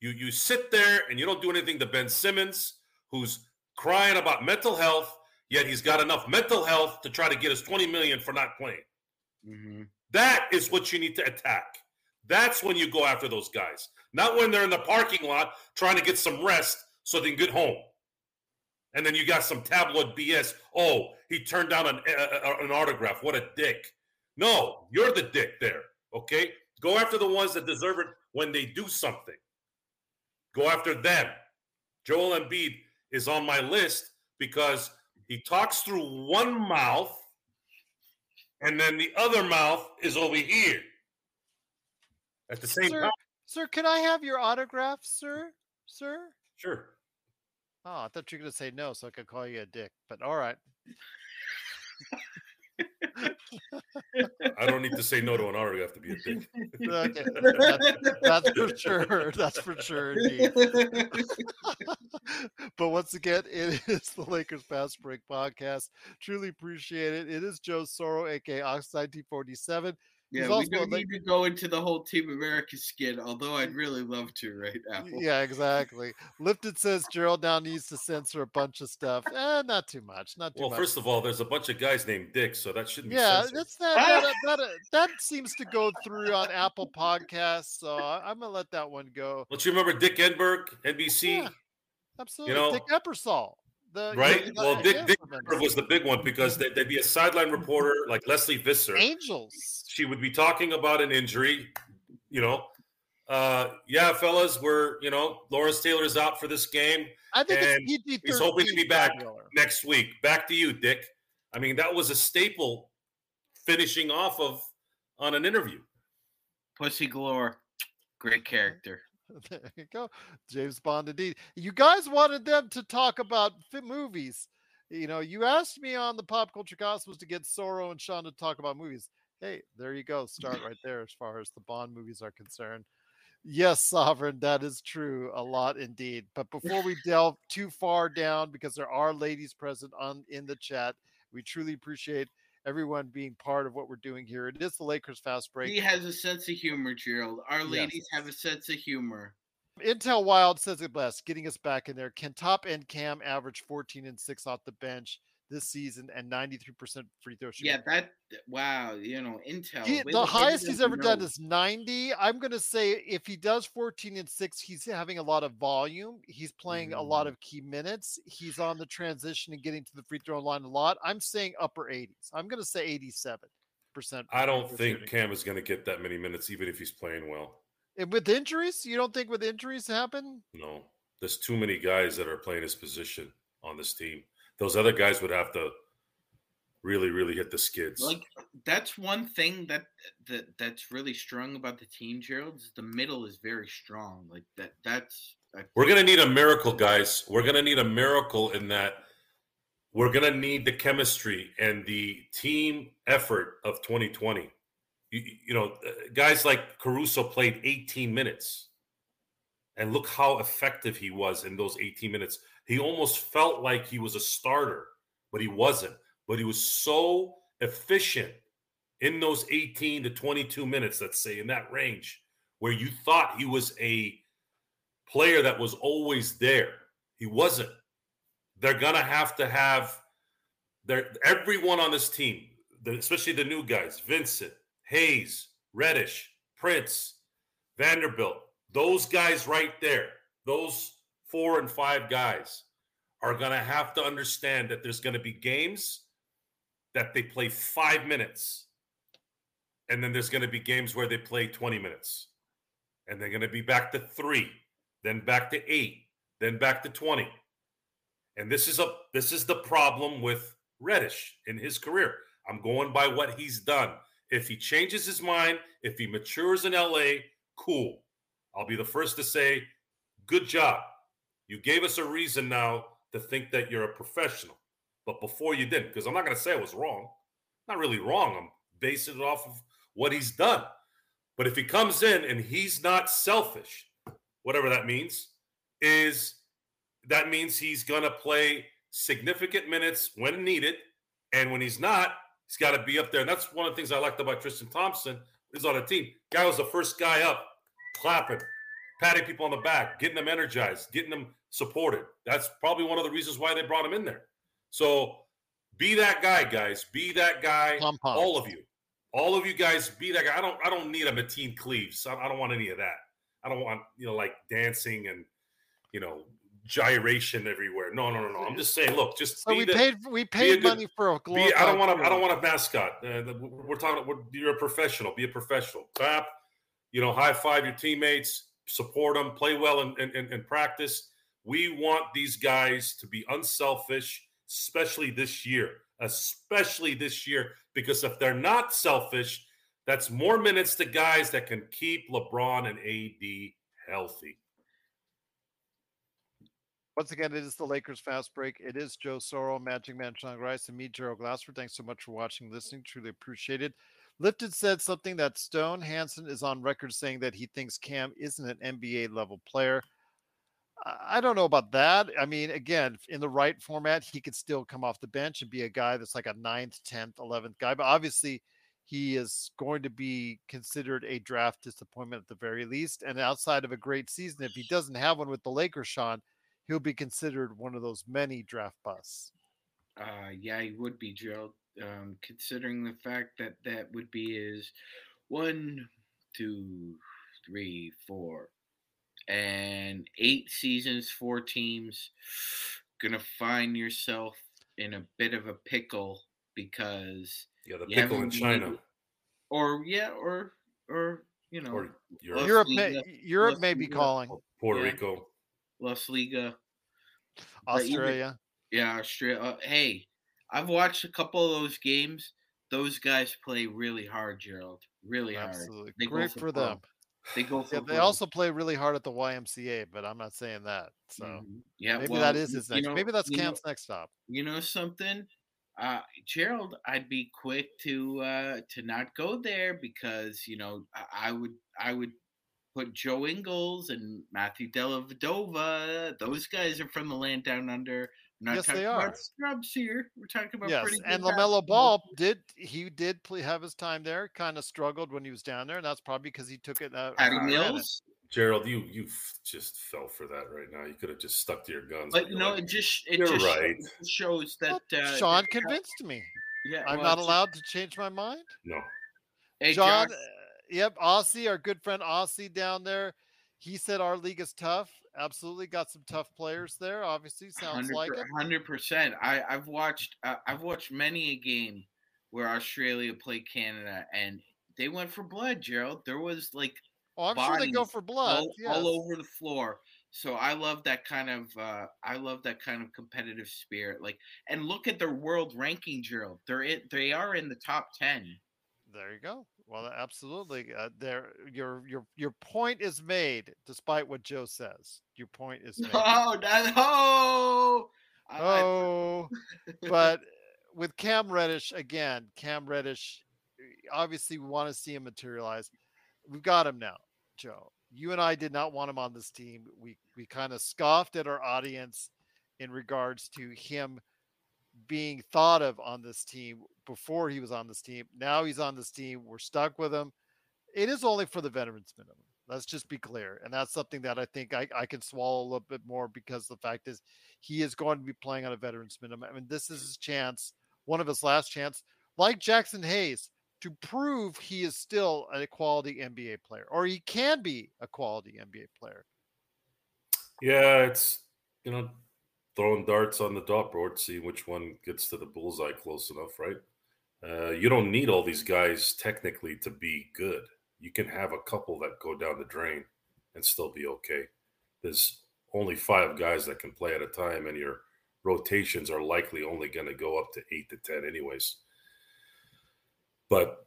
You you sit there and you don't do anything to Ben Simmons, who's crying about mental health, yet he's got enough mental health to try to get his 20 million for not playing. Mhm. That is what you need to attack. That's when you go after those guys, not when they're in the parking lot trying to get some rest so they can get home. And then you got some tabloid BS. Oh, he turned down an, a- an autograph. What a dick. No, you're the dick there. Okay? Go after the ones that deserve it when they do something. Go after them. Joel Embiid is on my list because he talks through one mouth and then the other mouth is over here at the same Sir, time. sir, can I have your autograph, sir? Sir? Sure. Oh, I thought you were going to say no, so I could call you a dick. But all right. I don't need to say no to an autograph to be a dick. Okay. That's, that's for sure. That's for sure, indeed. but once again, it is the Lakers Fast Break podcast. Truly appreciate it. It is Joe Soro, aka Oxide T47. He's Yeah, we also don't Lak- need to go into the whole Team America skin, although I'd really love to right now. Yeah, exactly. Lifted says Gerald now needs to censor a bunch of stuff. Eh, not too much. Not too Well, much. first of all, there's a bunch of guys named Dick, so that shouldn't be yeah, censored. that's that, that, that, that, that seems to go through on Apple Podcasts, so I- I'm gonna let that one go. Don't you remember Dick Enberg, NBC? Yeah, Absolutely, know- Dick Eppersall. The Right? the- Well, Dick, yeah, Dick was the big one because there- there'd be a sideline reporter like Lesley Visser. Angels. She would be talking about an injury, you know. Uh, yeah, fellas, we're, you know, Lawrence Taylor's out for this game. I think and it's PG he's hoping to be back Wheeler. next week. Back to you, Dick. I mean, that was a staple finishing off of on an interview. Pussy galore, great character. There you go. James Bond indeed. You guys wanted them to talk about movies. You know, you asked me on the Pop Culture Cosmos to get Soro and Sean to talk about movies. Hey, there you go. Start right there as far as the Bond movies are concerned. Yes, Sovereign, that is true. A lot indeed. But before we delve too far down, because there are ladies present on in the chat, we truly appreciate everyone being part of what we're doing here. It is the Lakers Fast Break. He has a sense of humor, Gerald. Our Yes. ladies have a sense of humor. Intel Wild says it best, getting us back in there. Can top end Cam average 14 and 6 off the bench? This season and 93% free throw shooting. Yeah, that wow, you know, Intel. He- the to- way to highest he's ever you done is 90. I'm going to say if he does 14 and 6, he's having a lot of volume. He's playing a lot Mm. of key minutes. He's on the transition and getting to the free throw line a lot. I'm saying upper 80s. I'm going to say 87%. I don't think shooting. Cam is going to get that many minutes, even if he's playing well. And with injuries, you don't think with injuries happen? No, there's too many guys that are playing his position on this team. Those other guys would have to really, really hit the skids. Like that's one thing that that that's really strong about the team, Gerald. Is the middle is very strong. Like that. That's I We're going to need a miracle, guys. We're going to need a miracle in that we're going to need the chemistry and the team effort of 2020. You, you know, uh, guys like Caruso played 18 minutes. And look how effective he was in those 18 minutes. He almost felt like he was a starter, but he wasn't. But he was so efficient in those 18 to 22 minutes, let's say, in that range, where you thought he was a player that was always there. He wasn't. They're gonna have to have their everyone on this team, especially the new guys, Vincent, Hayes, Reddish, Prince, Vanderbilt. Those guys right there, those four and five guys, are gonna have to understand that there's gonna be games that they play five minutes, and then there's gonna be games where they play 20 minutes, and they're gonna be back to three then back to eight, then back to 20. And this is a this is the problem with Reddish in his career. I'm going by what he's done. If he changes his mind, if he matures in LA, cool. I'll be the first to say, good job. You gave us a reason now to think that you're a professional. But before you didn't, because I'm not going to say I was wrong. Not really wrong. I'm basing it off of what he's done. But if he comes in and he's not selfish, whatever that means, is that means he's going to play significant minutes when needed. And when he's not, he's got to be up there. And that's one of the things I liked about Tristan Thompson is on the team. Guy was the first guy up, clapping, patting people on the back, getting them energized, getting them supported. That's probably one of the reasons why they brought him in there. So be that guy, guys. Be that guy. Pom-pom. All of you. All of you guys be that guy. I don't I don't need a Mateen Cleaves. I, I don't want any of that. I don't want, you know, like dancing and you know, gyration everywhere. No, no, no, no. I'm just saying, look, just So be we the- paid we a paid good- money for a be, I don't want to. I don't want a mascot. Uh, we're talking. We're, you're a professional. Be a professional. Clap. You know, high five your teammates. Support them. Play well in, in, in, in practice. We want these guys to be unselfish, especially this year. Especially this year, because if they're not selfish, that's more minutes to guys that can keep LeBron and AD healthy. Once again, it is the Lakers Fast Break. It is Joe Soro, Magic Man Sean Grice, and me, Gerald Glassford. Thanks so much for watching listening. Truly appreciate it. Lifted said something that Stone Hansen is on record saying that he thinks Cam isn't an NBA level player. I don't know about that. I mean, again, in the right format, he could still come off the bench and be a guy that's like a ninth, 10th, 11th guy. But obviously, he is going to be considered a draft disappointment at the very least. And outside of a great season, if he doesn't have one with the Lakers, Sean, he'll be considered one of those many draft busts. Uh, yeah, he would be, Gerald. Um, considering the fact that that would be his one, two, three, four, and eight seasons, four teams. Gonna find yourself in a bit of a pickle because Yeah, the you pickle in China. been- or yeah, or or you know, Or Las Europe, Liga- may, Europe Las may be calling. Puerto Yeah. Rico. Las Liga. But even- Australia. Yeah, Australia. Uh, hey, I've watched a couple of those games. Those guys play really hard, Gerald. Really hard. Absolutely. They Great for for them. They go for Yeah, they also play really hard at the YMCA, but I'm not saying that. So Mhm. yeah, maybe well, that is his next. know- maybe that's Cam's know- next stop. You know something, uh, Gerald? I'd be quick to uh, to not go there because you know I, I would I would put Joe Ingles and Matthew Dellavedova. Those guys are from the land down under. I'm not Yes, talking they about are. scrubs here. We're talking about Yes, pretty and good Lamelo. Ball did he did play, have his time there. Kind of struggled when he was down there, and that's probably because he took it. Uh, Patty for granted. Mills. Gerald, you you just fell for that right now. You could have just stuck to your guns. But and you know, like, it just it just right. shows that Well, uh, Sean that- convinced me. Yeah, I'm well, not allowed to change my mind. no. Hey, John, John, uh, yep, Aussie, our good friend Aussie down there. He said our league is tough. Absolutely, got some tough players there. Obviously, sounds like it. Hundred percent. I I've watched uh, I've watched many a game where Australia played Canada and they went for blood, Gerald. There was like Oh, I'm sure they go for blood. all, yes. all over the floor. So I love that kind of uh, I love that kind of competitive spirit. Like, and look at their world ranking, Gerald. They're in, they are in the top ten. There you go. Well, absolutely. Uh, there, your your your point is made, despite what Joe says. Your point is made. Oh, that, oh, Oh, but with Cam Reddish again, Cam Reddish, obviously we want to see him materialize. We've got him now, Joe. You and I did not want him on this team. We we kind of scoffed at our audience in regards to him being thought of on this team before he was on this team. Now he's on this team. We're stuck with him. It is only for the veterans minimum. Let's just be clear. And that's something that I think I, I can swallow a little bit more because the fact is he is going to be playing on a veterans minimum. I mean, this is his chance, one of his last chance, like Jaxson Hayes, to prove he is still a quality NBA player, or he can be a quality NBA player. Yeah, it's you know throwing darts on the dartboard, see which one gets to the bullseye close enough, right? Uh, you don't need all these guys technically to be good. You can have a couple that go down the drain and still be okay. There's only five guys that can play at a time, and your rotations are likely only going to go up to eight to ten, anyways. But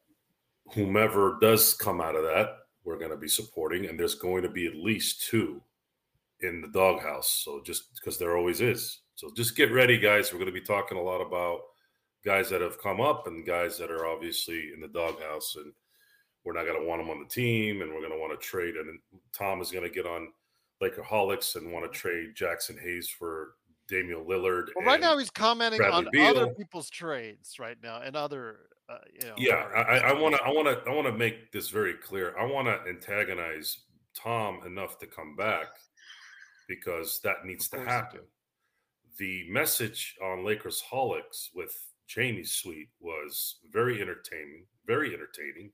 whomever does come out of that, we're going to be supporting, and there's going to be at least two in the doghouse. So just because there always is. So just get ready, guys. We're going to be talking a lot about guys that have come up and guys that are obviously in the doghouse, and we're not going to want them on the team, and we're going to want to trade. And Tom is going to get on Lakerholics and want to trade Jaxson Hayes for Damian Lillard. Well, right now he's commenting Bradley on other people's trades right now and other, uh, you know. Yeah, I want to, I want to, I want to make this very clear. I want to antagonize Tom enough to come back because that needs to happen. The message on Lakerholics with Jamie Sweet was very entertaining, very entertaining,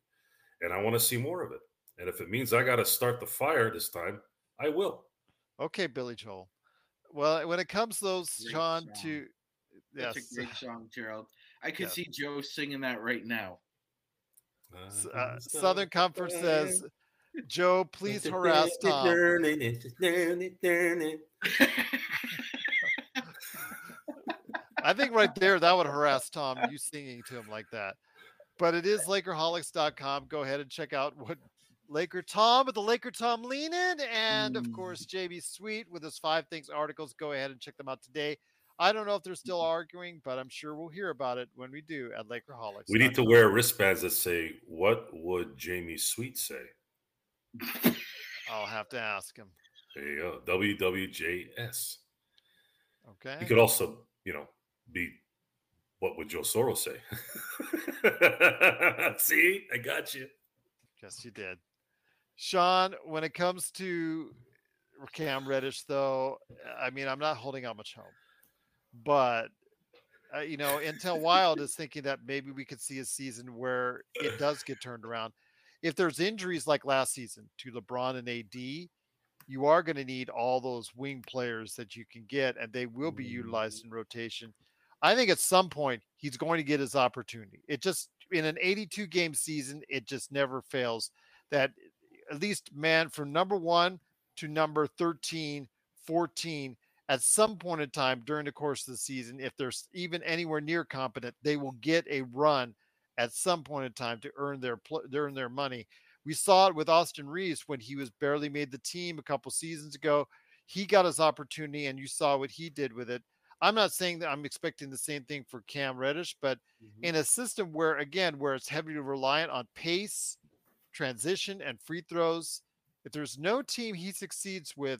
and I want to see more of it. And if it means I got to start the fire this time, I will. Okay, Billy Joel. Well, when it comes to those, Great Sean, song. to yes, That's a great song, Gerald. I could Yes. see Joe singing that right now. S- uh, Southern Comfort says, Joe, please harass Tom. I think right there that would harass Tom, you singing to him like that. But it is Lakerholics.com. Go ahead and check out what Laker Tom with the Laker Tom lean in. And of course, mm. JB Sweet with his five things articles. Go ahead and check them out today. I don't know if they're still mm. arguing, but I'm sure we'll hear about it when we do at Lakerholics. We need to wear wristbands that say, "What would Jamie Sweet say?" I'll have to ask him. There you go. WWJS. Okay. You could also, you know, be what would Joe Soros say? See, I got you. Yes, you did. Sean, when it comes to Cam Reddish, though, I mean, I'm not holding out much hope. But, uh, you know, Intel Wild is thinking that maybe we could see a season where it does get turned around. If there's injuries like last season to LeBron and AD, you are going to need all those wing players that you can get, and they will be utilized in rotation. I think at some point he's going to get his opportunity. It just in an 82 game season, it just never fails that at least man from number one to number 13, 14, at some point in time during the course of the season, if they're even anywhere near competent, they will get a run at some point in time to earn their to earn their money. We saw it with Austin Reaves when he was barely made the team a couple seasons ago. He got his opportunity, and you saw what he did with it. I'm not saying that I'm expecting the same thing for Cam Reddish, but mm-hmm. in a system where, again, where it's heavily reliant on pace, transition, and free throws, if there's no team he succeeds with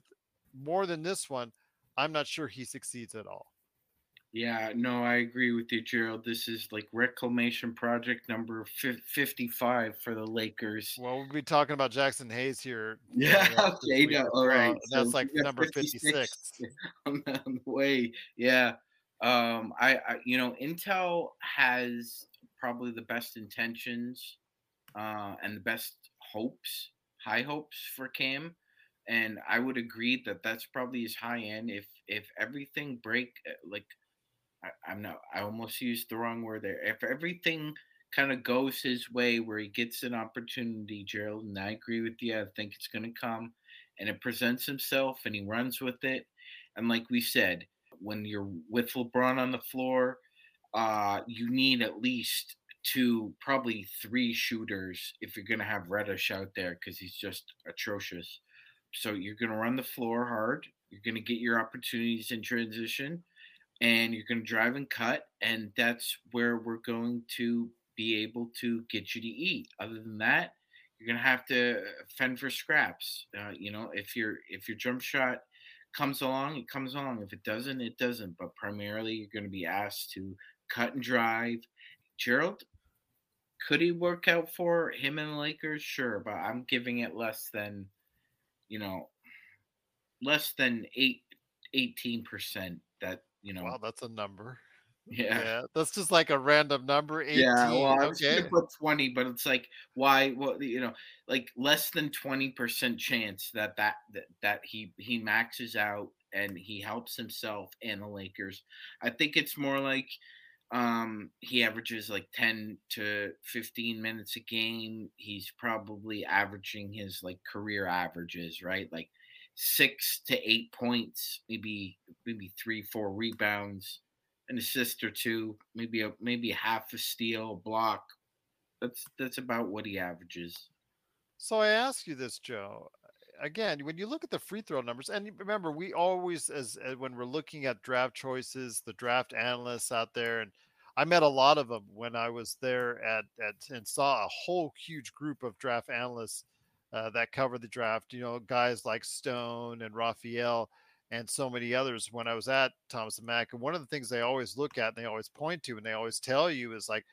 more than this one, I'm not sure he succeeds at all. Yeah, no, I agree with you, Gerald. This is like reclamation project number fif- 55 for the Lakers. Well, we'll be talking about Jaxson Hayes here. Yeah, okay, no, all well, right. and That's like number 56. on the, on the way. Yeah. Um, I, I, you know, Intel has probably the best intentions uh, and the best hopes, high hopes for Cam. And I would agree that that's probably his high end. If if everything break uh, like I, I'm not I almost used the wrong word there. If everything kind of goes his way where he gets an opportunity, Gerald, and I agree with you. I think it's gonna come and it presents himself and he runs with it. And like we said, when you're with LeBron on the floor, uh, you need at least two, probably three shooters if you're gonna have Reddish out there because he's just atrocious. So you're going to run the floor hard. You're going to get your opportunities in transition and you're going to drive and cut. And that's where we're going to be able to get you to eat. Other than that, you're going to have to fend for scraps. Uh, you know, if your if your jump shot comes along, it comes along. If it doesn't, it doesn't. But primarily, you're going to be asked to cut and drive. Gerald, could he work out for him and the Lakers? Sure, but I'm giving it less than you know, less than eight, 18% that, you know. Wow, that's a number. Yeah. That's just like a random number. 18. Yeah, well, I was okay. gonna put twenty, but it's like why? Well, you know, like less than twenty percent chance that that that that he he maxes out and he helps himself and the Lakers. I think it's more like um he averages like 10 to 15 minutes a game he's probably averaging his like career averages right like six to eight points maybe maybe three four rebounds an assist or two maybe a maybe half a steal block that's that's about what he averages So I ask you this, Joe. Again, when you look at the free throw numbers, and remember, we always, as, as when we're looking at draft choices, the draft analysts out there, and I met a lot of them when I was there at, at and saw a whole huge group of draft analysts uh, that covered the draft. You know, guys like Stone and Rafael and so many others. When I was at Thomas and Mack, and one of the things they always look at and they always point to and they always tell you is like,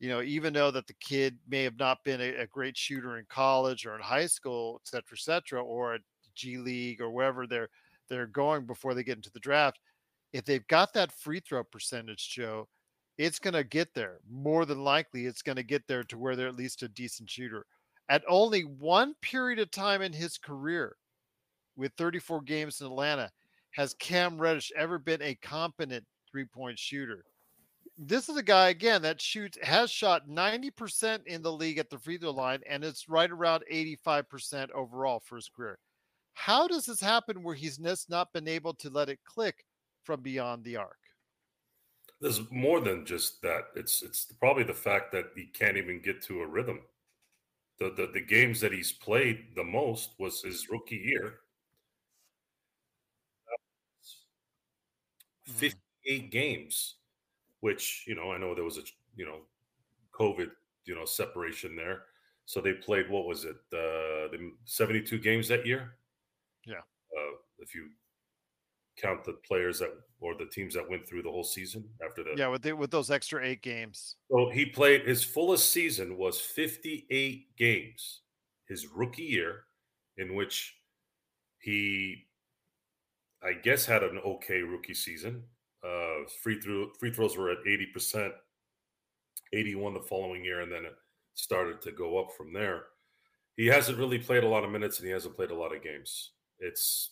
you know, even though that the kid may have not been a, a great shooter in college or in high school, et cetera, et cetera, or at G League or wherever they're they're going before they get into the draft, if they've got that free throw percentage, Joe, it's going to get there. More than likely, it's going to get there to where they're at least a decent shooter. At only one period of time in his career, with 34 games in Atlanta, has Cam Reddish ever been a competent three point shooter? This is a guy again that shoots has shot 90% in the league at the free throw line, and it's right around 85% overall for his career. How does this happen where he's not been able to let it click from beyond the arc? There's more than just that. It's it's probably the fact that he can't even get to a rhythm. The the, the games that he's played the most was his rookie year. 58 games, which, you know, I know there was a, you know, COVID, you know, separation there. So they played, what was it, uh, the 72 games that year? Yeah. Uh, if you count the players that, or the teams that went through the whole season after that. Yeah, with the, with those extra eight games. So he played his fullest season was 58 games, his rookie year, in which he I guess had an okay rookie season. Uh, free throw free throws were at eighty percent, eighty one the following year, and then it started to go up from there. He hasn't really played a lot of minutes, and he hasn't played a lot of games. It's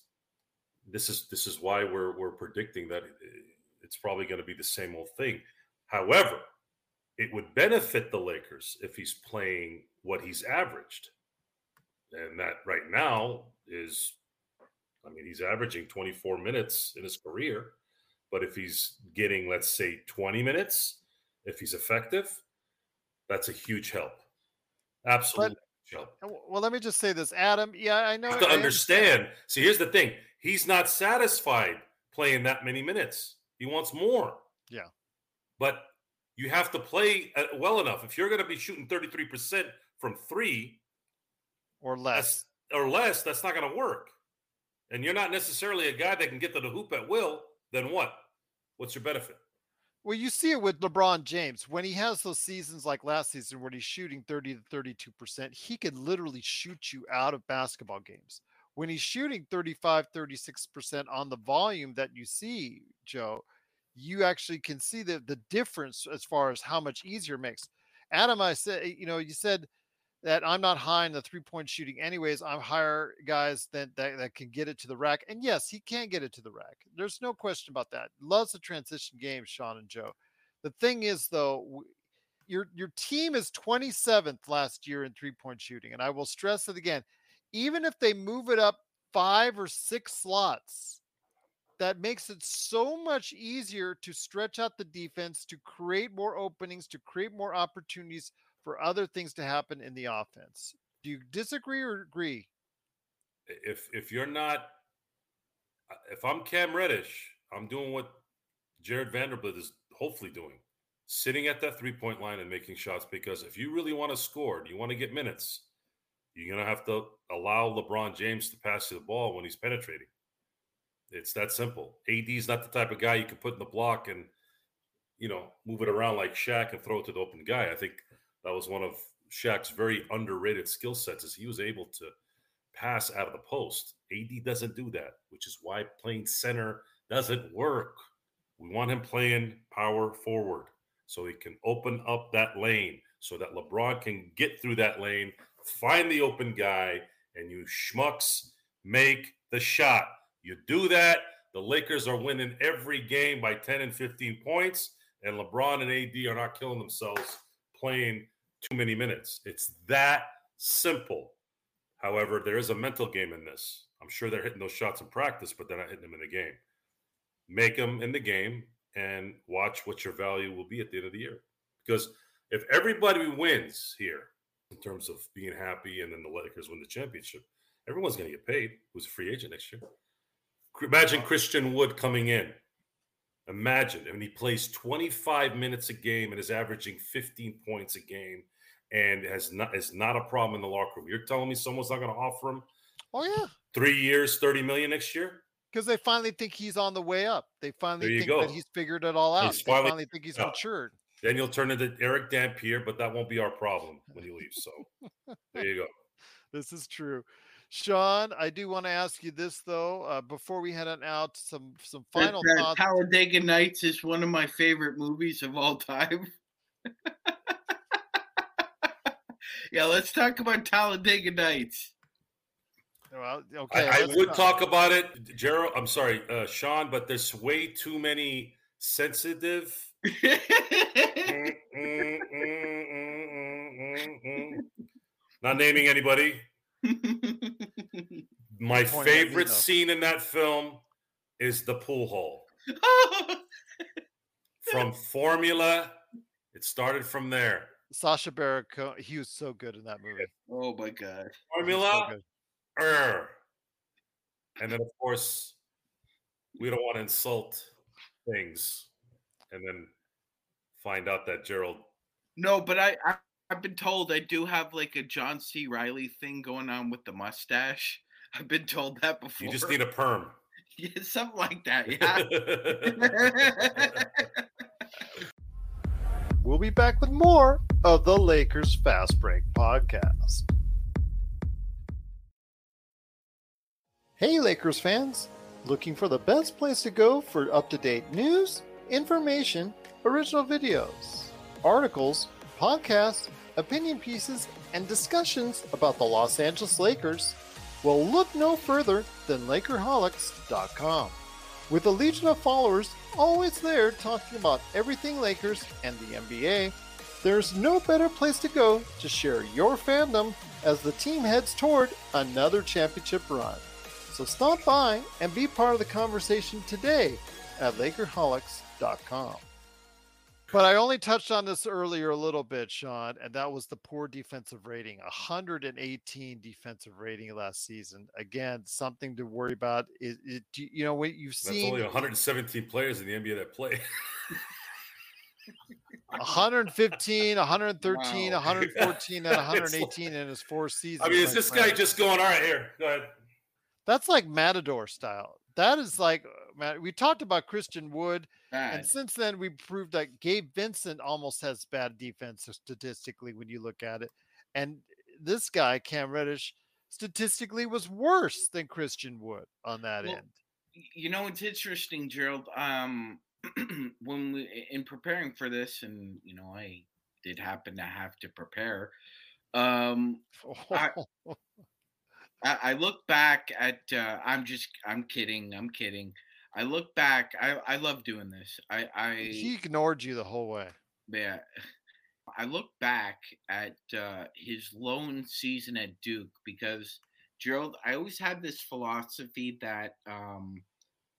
this is this is why we're we're predicting that eh, it's probably going to be the same old thing. However, it would benefit the Lakers if he's playing what he's averaged, and that right now is I mean, he's averaging 24 minutes in his career, but if he's getting, let's say, 20 minutes, if he's effective, that's a huge help. Absolutely Well, let me just say this, Adam. Yeah, I know. You have to understand. understand. See, here's the thing: he's not satisfied playing that many minutes. He wants more. Yeah, but you have to play uh, well enough. If you're going to be shooting 33% from three or less, or less, that's not going to work and you're not necessarily a guy that can get to the hoop at will, then what? What's your benefit? Well, you see it with LeBron James. When he has those seasons like last season when he's shooting 30 to 32%, he can literally shoot you out of basketball games. When he's shooting 35, 36% on the volume that you see, Joe, you actually can see the, the difference as far as how much easier it makes. Adam, I said, you know, you said that I'm not high in the three point shooting, anyways. I'm higher guys that, that that can get it to the rack, and yes, he can get it to the rack. There's no question about that. Loves the transition game, Sean and Joe. The thing is, though, your your team is 27th last year in three point shooting, and I will stress it again. Even if they move it up five or six slots, that makes it so much easier to stretch out the defense, to create more openings, to create more opportunities for other things to happen in the offense. Do you disagree or agree? If if you're not, uh, if I'm Cam Reddish, I'm doing what Jarred Vanderbilt is hopefully doing, sitting at that three point line and making shots. Because if you really want to score, you want to get minutes, you're gonna have to allow LeBron James to pass you the ball when he's penetrating. It's that simple. AD is not the type of guy you can put in the block and you know move it around like Shaq and throw it to the open guy. I think that was one of Shaq's very underrated skill sets is he was able to pass out of the post. AD doesn't do that, which is why playing center doesn't work. We want him playing power forward so he can open up that lane so that LeBron can get through that lane, find the open guy, and you schmucks make the shot. You do that, the Lakers are winning every game by 10 and 15 points, and LeBron and AD are not killing themselves playing too many minutes. It's that simple. However, there is a mental game in this. I'm sure they're hitting those shots in practice, but they're not hitting them in the game. Make them in the game and watch what your value will be at the end of the year. Because if everybody wins here in terms of being happy and then the Lakers win the championship, everyone's going to get paid who's a free agent next year. Imagine Christian Wood coming in. Imagine, and he plays 25 minutes a game and is averaging 15 points a game and has not is not a problem in the locker room. You're telling me someone's not going to offer him Oh yeah, three years, 30 million next year? because they finally think he's on the way up. They finally think go. that he's figured it all out. He's they finally- finally think he's yeah. matured. Then you'll turn into Erick Dampier, but that won't be our problem when he leaves. So there you go. This is true. Sean, I do want to ask you this though, uh, before we head on out, some some That- final that thoughts. Talladega Nights is one of my favorite movies of all time. yeah, let's talk about Talladega Nights. Well, okay, I, I would not- talk about it, Gerald. I'm sorry, uh, Sean, but there's way too many sensitive. Mm, mm, mm. Not naming anybody. My Point at me, favorite though. scene in that film is the pool hall from Formula. It started from there. Sacha Baron Cohen, he was so good in that movie. oh my god. He was so Formula. er. And then, of course, we don't want to insult things and then find out that Gerald. No, but I, I I've been told I do have like a John C. Reilly thing going on with the mustache. I've been told that before. You just need a perm. yeah, something like that. Yeah. We'll be back with more of the Lakers Fast Break podcast. Hey, Lakers fans! Looking for the best place to go for up to date news, information, original videos, articles, podcasts, opinion pieces, and discussions about the Los Angeles Lakers? Well, look no further than Lakerholics.com. With a legion of followers always there talking about everything Lakers and the NBA, there's no better place to go to share your fandom as the team heads toward another championship run. So stop by and be part of the conversation today at Lakerholics.com. But I only touched on this earlier a little bit, Sean, and that was the poor defensive rating 118 defensive rating last season. Again, something to worry about. It, it, you know, what you've That's seen only 117 players in the NBA that play. 115, 113, Wow. 114, and It's 118 in his four seasons. I mean, is this friend. guy just going, all right, here, go ahead. That's like Matador style. That is like uh, matter. We talked about Christian Wood, and since then we proved that Gabe Vincent almost has bad defense statistically when you look at it, and this guy Cam Reddish statistically was worse than Christian Wood on that Well, end. You know, it's interesting, Gerald. Um, when we in preparing for this, and you know, I did happen to have to prepare. Um, I- I, I look back at. Uh, I'm just. I'm kidding. I'm kidding. I look back. I I love doing this. I I he ignored you the whole way. yeah. I look back at uh, his lone season at Duke because Gerald, I always had this philosophy that, um,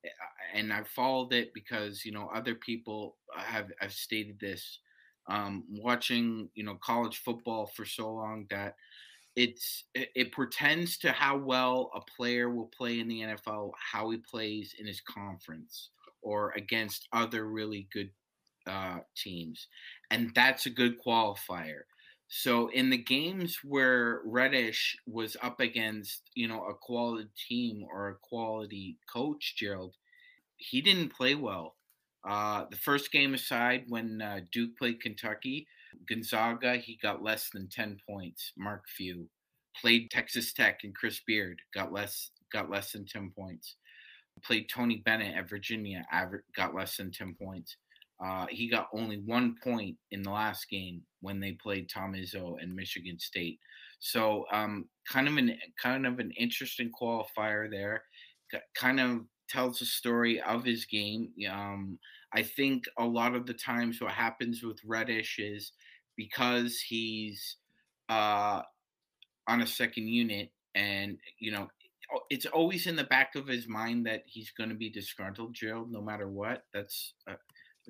eh, and I followed it because you know other people have have stated this. Um, watching you know college football for so long that it's it, it pretends to how well a player will play in the NFL, how he plays in his conference or against other really good uh, teams, and that's a good qualifier. So in the games where Reddish was up against, you know, a quality team or a quality coach, Gerald, he didn't play well. Uh, the first game aside, when uh, Duke played Kentucky, Gonzaga, he got less than ten points. Mark Few played Texas Tech and Chris Beard got less got less than ten points. Played Tony Bennett at Virginia, aver- got less than ten points. Uh, he got only one point in the last game when they played Tom Izzo and Michigan State. So, um, kind of an kind of an interesting qualifier there. Kind of tells a story of his game. Um, I think a lot of the times what happens with Reddish is because he's uh, on a second unit, and you know it's always in the back of his mind that he's going to be disgruntled, Gerald, no matter what. That's uh,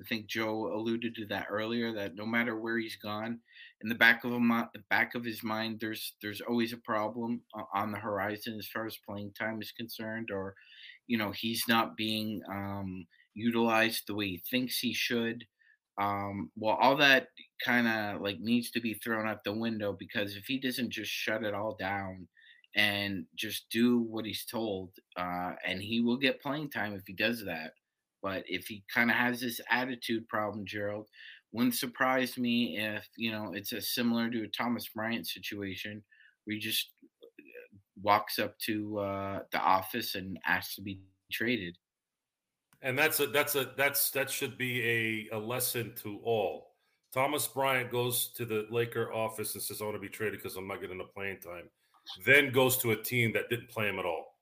I think Joe alluded to that earlier. That no matter where he's gone, in the back of him, the back of his mind, there's there's always a problem on the horizon as far as playing time is concerned, or you know he's not being um, utilized the way he thinks he should. Um, well, all that kind of like needs to be thrown out the window because if he doesn't just shut it all down and just do what he's told, uh, and he will get playing time if he does that. But if he kind of has this attitude problem, Gerald, wouldn't surprise me if you know it's a similar to a Thomas Bryant situation where he just uh, walks up to uh, the office and asks to be traded. And that's a that's a that's that should be a, a lesson to all. Thomas Bryant goes to the Laker office and says, I want to be traded because I'm not getting the playing time. Then goes to a team that didn't play him at all.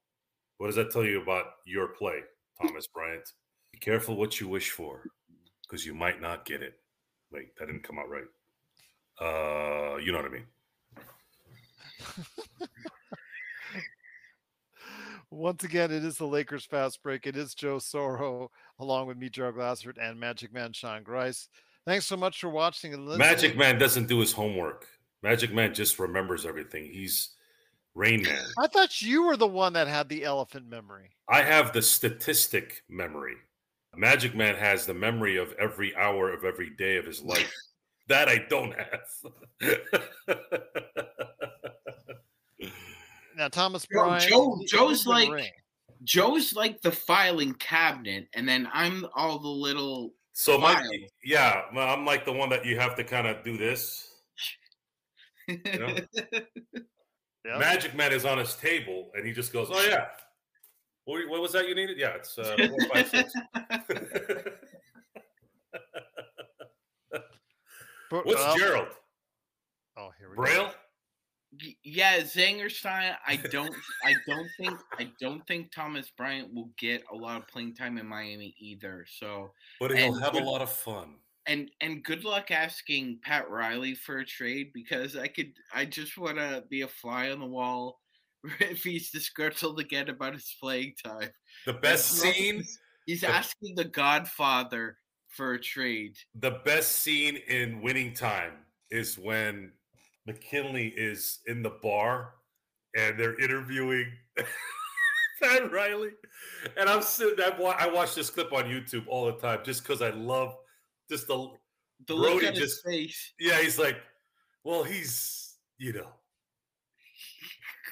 What does that tell you about your play, Thomas Bryant? Be careful what you wish for, because you might not get it. Wait, that didn't come out right. Uh, you know what I mean. Once again, it is the Lakers fast break. It is Joe Soro, along with me, Joe Glassford, and Magic Man Sean Grice. Thanks so much for watching and listening. Magic Man doesn't do his homework. Magic Man just remembers everything. He's Rain Man. I thought you were the one that had the elephant memory. I have the statistic memory. Magic Man has the memory of every hour of every day of his life. that I don't have. Now, Thomas Joe- Bryant. Joe- he- he Joe's did win a like- ring. Joe's like the filing cabinet, and then I'm all the little. so my yeah, I'm like the one that you have to kind of do this. know? Yep. Magic Man is on his table and he just goes, "Oh yeah, what, what was that you needed? Yeah, it's uh, four, five, six. But, What's well- Gerald Oh, here we go. Braille? Yeah, Zangerstein. I don't. I don't think. I don't think Thomas Bryant will get a lot of playing time in Miami either. So, But he'll have a lot of fun. and and good luck asking Pat Riley for a trade because I could. I just want to be a fly on the wall if he's disgruntled again about his playing time. The best scene, He's The- asking the Godfather for a trade. the best scene in Winning Time is when McKinney is in the bar and they're interviewing Pat Riley, and I'm sitting. I wa- I watch this clip on YouTube all the time just because I love just the The look Brody on his just- face. yeah. He's like, well, he's you know.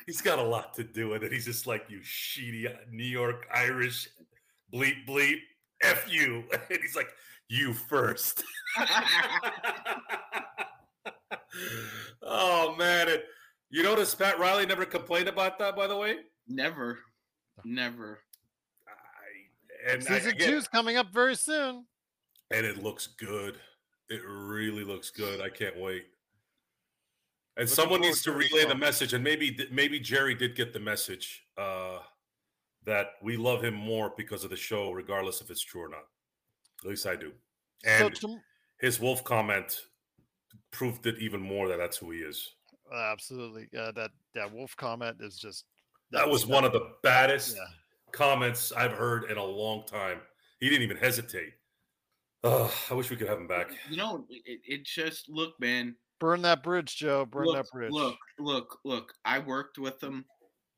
He's got a lot to do with it. He's just like you, sheedy New York Irish bleep bleep, f you, and he's like, you first. man, it, you notice Pat Riley never complained about that, by the way. Never, never. I, and I- Season again- two's coming up very soon. and it looks good. It really looks good. I can't wait. And Looking someone needs to to it relay the message, and maybe maybe Jerry did get the message uh, that we love him more because of the show, regardless if it's true or not. At least I do. So And his wolf comment proved it even more that that's who he is. Absolutely, uh, that that wolf comment is just That was one of the baddest Yeah. comments I've heard in a long time. He didn't even hesitate. Ugh, I wish we could have him back. You know, it, it just look, man. burn that bridge, Joe. Burn look, that bridge. Look, look, look. I worked with him.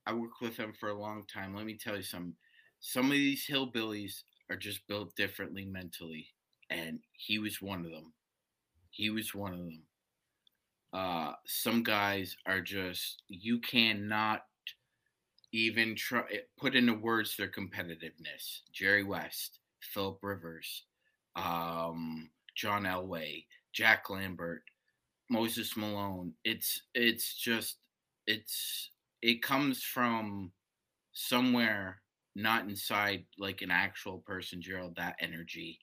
I worked with him for a long time. Let me tell you something. Some of these hillbillies are just built differently mentally, and he was one of them. He was one of them. Uh, some guys are just you cannot even try put into words their competitiveness. Jerry West, Philip Rivers, um, John Elway, Jack Lambert, Moses Malone. It's it's just it's it comes from somewhere not inside like an actual person, Gerald. That energy,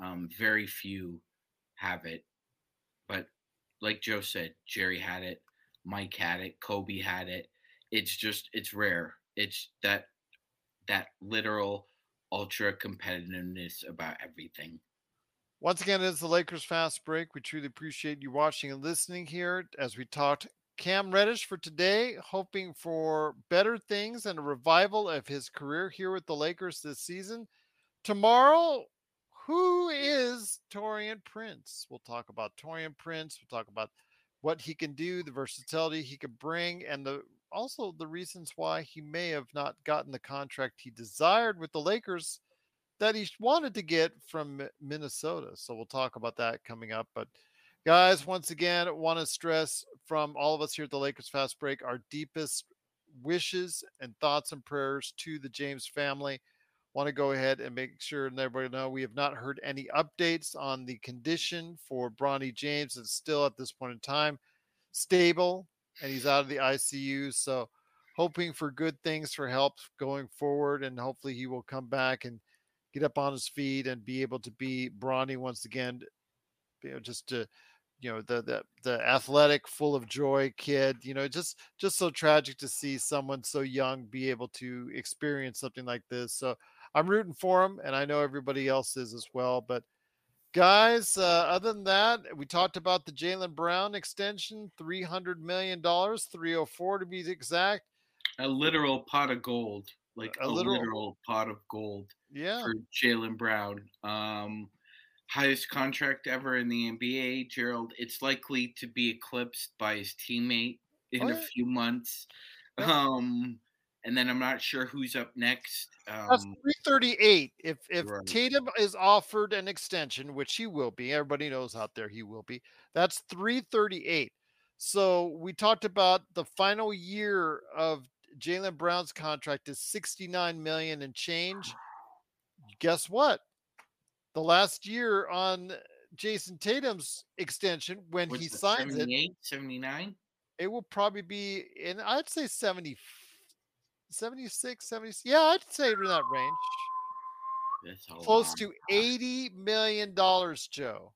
um, very few have it. Like Joe said, Jerry had it, Mike had it, Kobe had it. It's just it's rare. It's that that literal ultra competitiveness about everything. Once again, it's the Lakers Fast Break. We truly appreciate you watching and listening here as we talked Cam Reddish for today, hoping for better things and a revival of his career here with the Lakers this season. Tomorrow, who is Taurean Prince? We'll talk about Taurean Prince. We'll talk about what he can do, the versatility he can bring, and the also the reasons why he may have not gotten the contract he desired with the Lakers that he wanted to get from Minnesota. So we'll talk about that coming up. But guys, once again, want to stress from all of us here at the Lakers Fast Break our deepest wishes and thoughts and prayers to the James family. Want to go ahead and make sure and everybody know we have not heard any updates on the condition for Bronny James. It's still at this point in time stable and he's out of the ICU. So hoping for good things for help going forward and hopefully he will come back and get up on his feet and be able to be Bronny once again. You know, just to you know the the the athletic, full of joy kid. You know, just just so tragic to see someone so young be able to experience something like this. So I'm rooting for him, and I know everybody else is as well. But guys, uh, other than that, we talked about the Jaylen Brown extension, three hundred million dollars, three hundred four to be exact. A literal pot of gold, like A a, literal- literal, pot of gold Yeah, for Jaylen Brown. Um, highest contract ever in the NBA, Gerald. It's likely to be eclipsed by his teammate in Oh, a few months. Yeah. Um, and then I'm not sure who's up next. That's Um, 338. If if Right. Tatum is offered an extension, which he will be, everybody knows out there he will be. That's 338. So we talked about the final year of Jaylen Brown's contract is 69 million and change. Guess what? The last year on Jayson Tatum's extension, when what's he signs it, 78, 79? it will probably be in I'd say 70 76 70 yeah I'd say we're in that range close to 80 million dollars Joe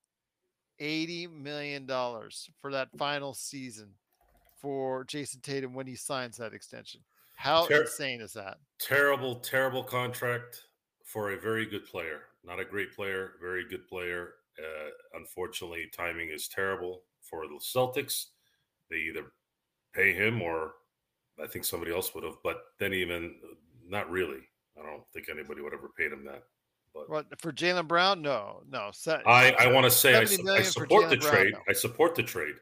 80 million dollars for that final season for Jayson Tatum when he signs that extension how Ter- insane is that Terrible, terrible contract for a very good player. Not a great player, very good player. Uh, unfortunately, timing is terrible for the Celtics. They either pay him or I think somebody else would have, but then even not really. I don't think anybody would ever paid him that. But what for Jaylen Brown no no se- I, I want to say I, su- I support the Brown, trade. no. I support the trade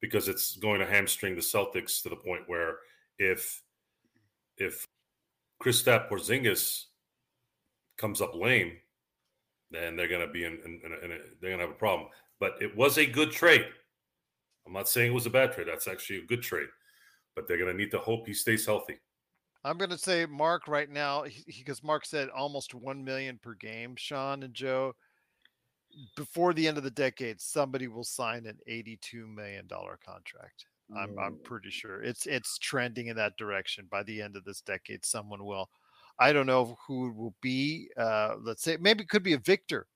because it's going to hamstring the Celtics to the point where if if Kristaps Porzingis comes up lame, then they're going to be in, in, in, a, in a, they're going to have a problem. But it was a good trade. I'm not saying it was a bad trade. That's actually a good trade. But they're going to need to hope he stays healthy. I'm going to say Mark right now because Mark said almost 1 million per game, Sean and Joe. Before the end of the decade, somebody will sign an 82 million dollar contract. I'm I'm pretty sure it's it's trending in that direction. By the end of this decade, someone will. I don't know who it will be. Uh, let's say maybe it could be a Victor,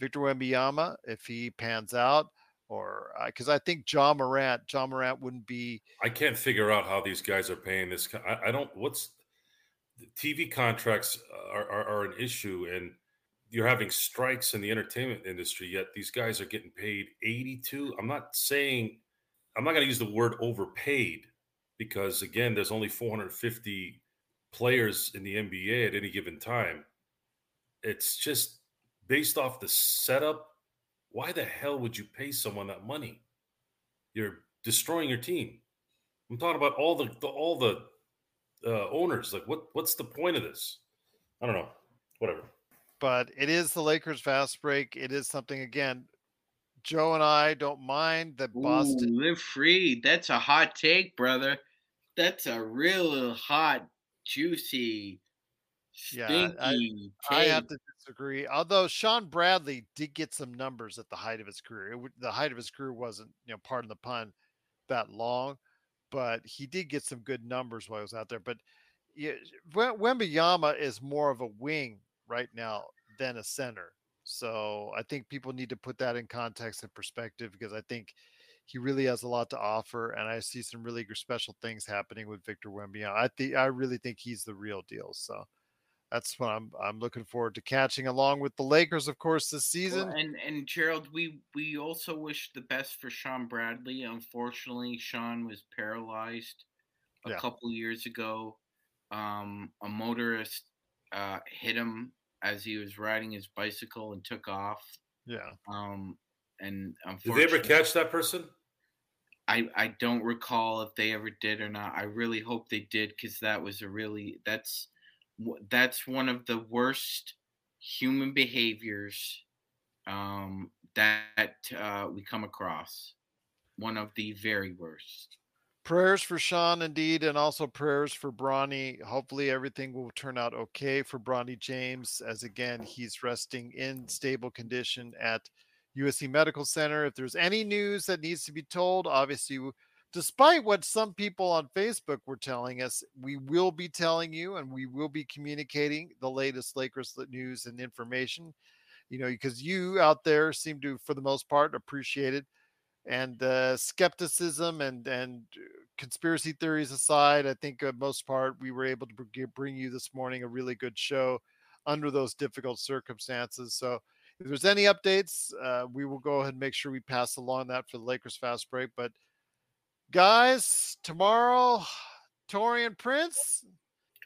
Victor Wembanyama if he pans out, or uh, because I think John Morant, John Morant wouldn't be. I can't figure out how these guys are paying this. I, I don't. What's the TV contracts are, are are an issue, and you're having strikes in the entertainment industry. Yet these guys are getting paid 82. I'm not saying. I'm not going to use the word overpaid because again, there's only 450 players in the NBA at any given time. It's just based off the setup. Why the hell would you pay someone that money? You're destroying your team. I'm talking about all the, the all the uh, owners. Like, what what's the point of this? I don't know. Whatever. But it is the Lakers fast break. It is something again. Joe and I don't mind that Boston. Ooh, live free. That's a hot take, brother. That's a real hot, juicy, Yeah, I- I have to disagree. Although Shawn Bradley did get some numbers at the height of his career. It, the height of his career wasn't, you know, pardon the pun, that long, but he did get some good numbers while he was out there. But yeah, Wem- Wembanyama is more of a wing right now than a center. So I think people need to put that in context and perspective because I think he really has a lot to offer, and I see some really special things happening with Victor Wembanyama. I think I really think he's the real deal. So that's what I'm I'm looking forward to catching along with the Lakers, of course, this season. Well, and and Gerald, we we also wish the best for Shawn Bradley. Unfortunately, Shawn was paralyzed a Yeah. couple years ago. Um, a motorist uh, hit him as he was riding his bicycle and took off. yeah. Um, and Did they ever catch that person? I I don't recall if they ever did or not. I really hope they did because that was a really that's w- that's one of the worst human behaviors um, that uh, we come across. One of the very worst. Prayers for Shawn indeed, and also prayers for Bronny. Hopefully everything will turn out okay for Bronny James, as again he's resting in stable condition at USC Medical Center. If there's any news that needs to be told, obviously, despite what some people on Facebook were telling us, we will be telling you and we will be communicating the latest Lakers news and information. You know, because you out there seem to, for the most part, appreciate it and uh, skepticism and and uh, conspiracy theories aside, I think uh, most part we were able to bring you this morning a really good show under those difficult circumstances. So if there's any updates, uh, we will go ahead and make sure we pass along that for the Lakers fast break. But guys, tomorrow, Taurean Prince.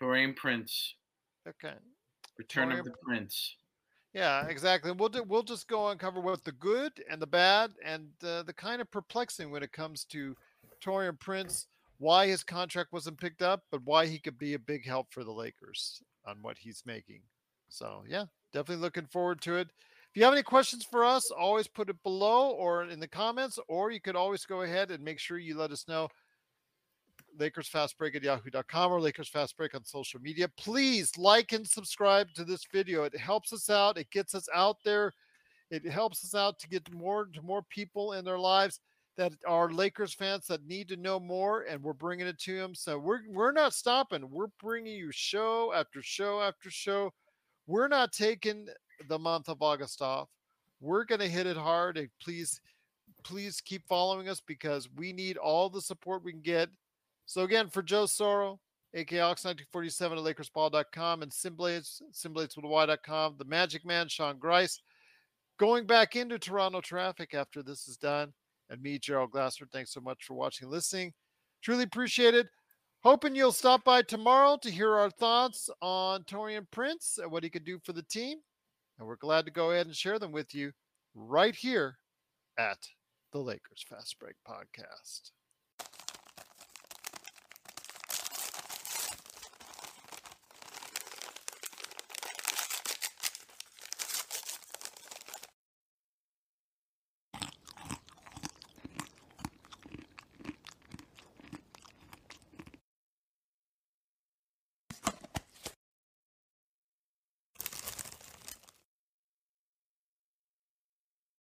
Taurean Prince, Okay. Return Taurean of the Prince. Yeah, exactly. We'll do, we'll just go and cover what the good and the bad and uh, the kind of perplexing when it comes to Taurean Prince, why his contract wasn't picked up, but why he could be a big help for the Lakers on what he's making. So yeah, definitely looking forward to it. If you have any questions for us, always put it below or in the comments, or you could always go ahead and make sure you let us know. Lakers Fast Break at yahoo.com or Lakers Fast Break on social media. Please like and subscribe to this video. It helps us out. It gets us out there. It helps us out to get more to more people in their lives that are Lakers fans that need to know more, and we're bringing it to them. So we're we're not stopping. We're bringing you show after show after show. We're not taking the month of August off. We're going to hit it hard. And please, please keep following us because we need all the support we can get. So again, for Joe Soro, aka Ox1947 at LakersBall.com and SynBlades, SynBlades with Y.com, the Magic Man, Sean Grice, going back into Toronto traffic after this is done. And me, Gerald Glasser, thanks so much for watching and listening. Truly appreciate it. Hoping you'll stop by tomorrow to hear our thoughts on Taurean Prince and what he could do for the team. And we're glad to go ahead and share them with you right here at the Lakers Fast Break Podcast.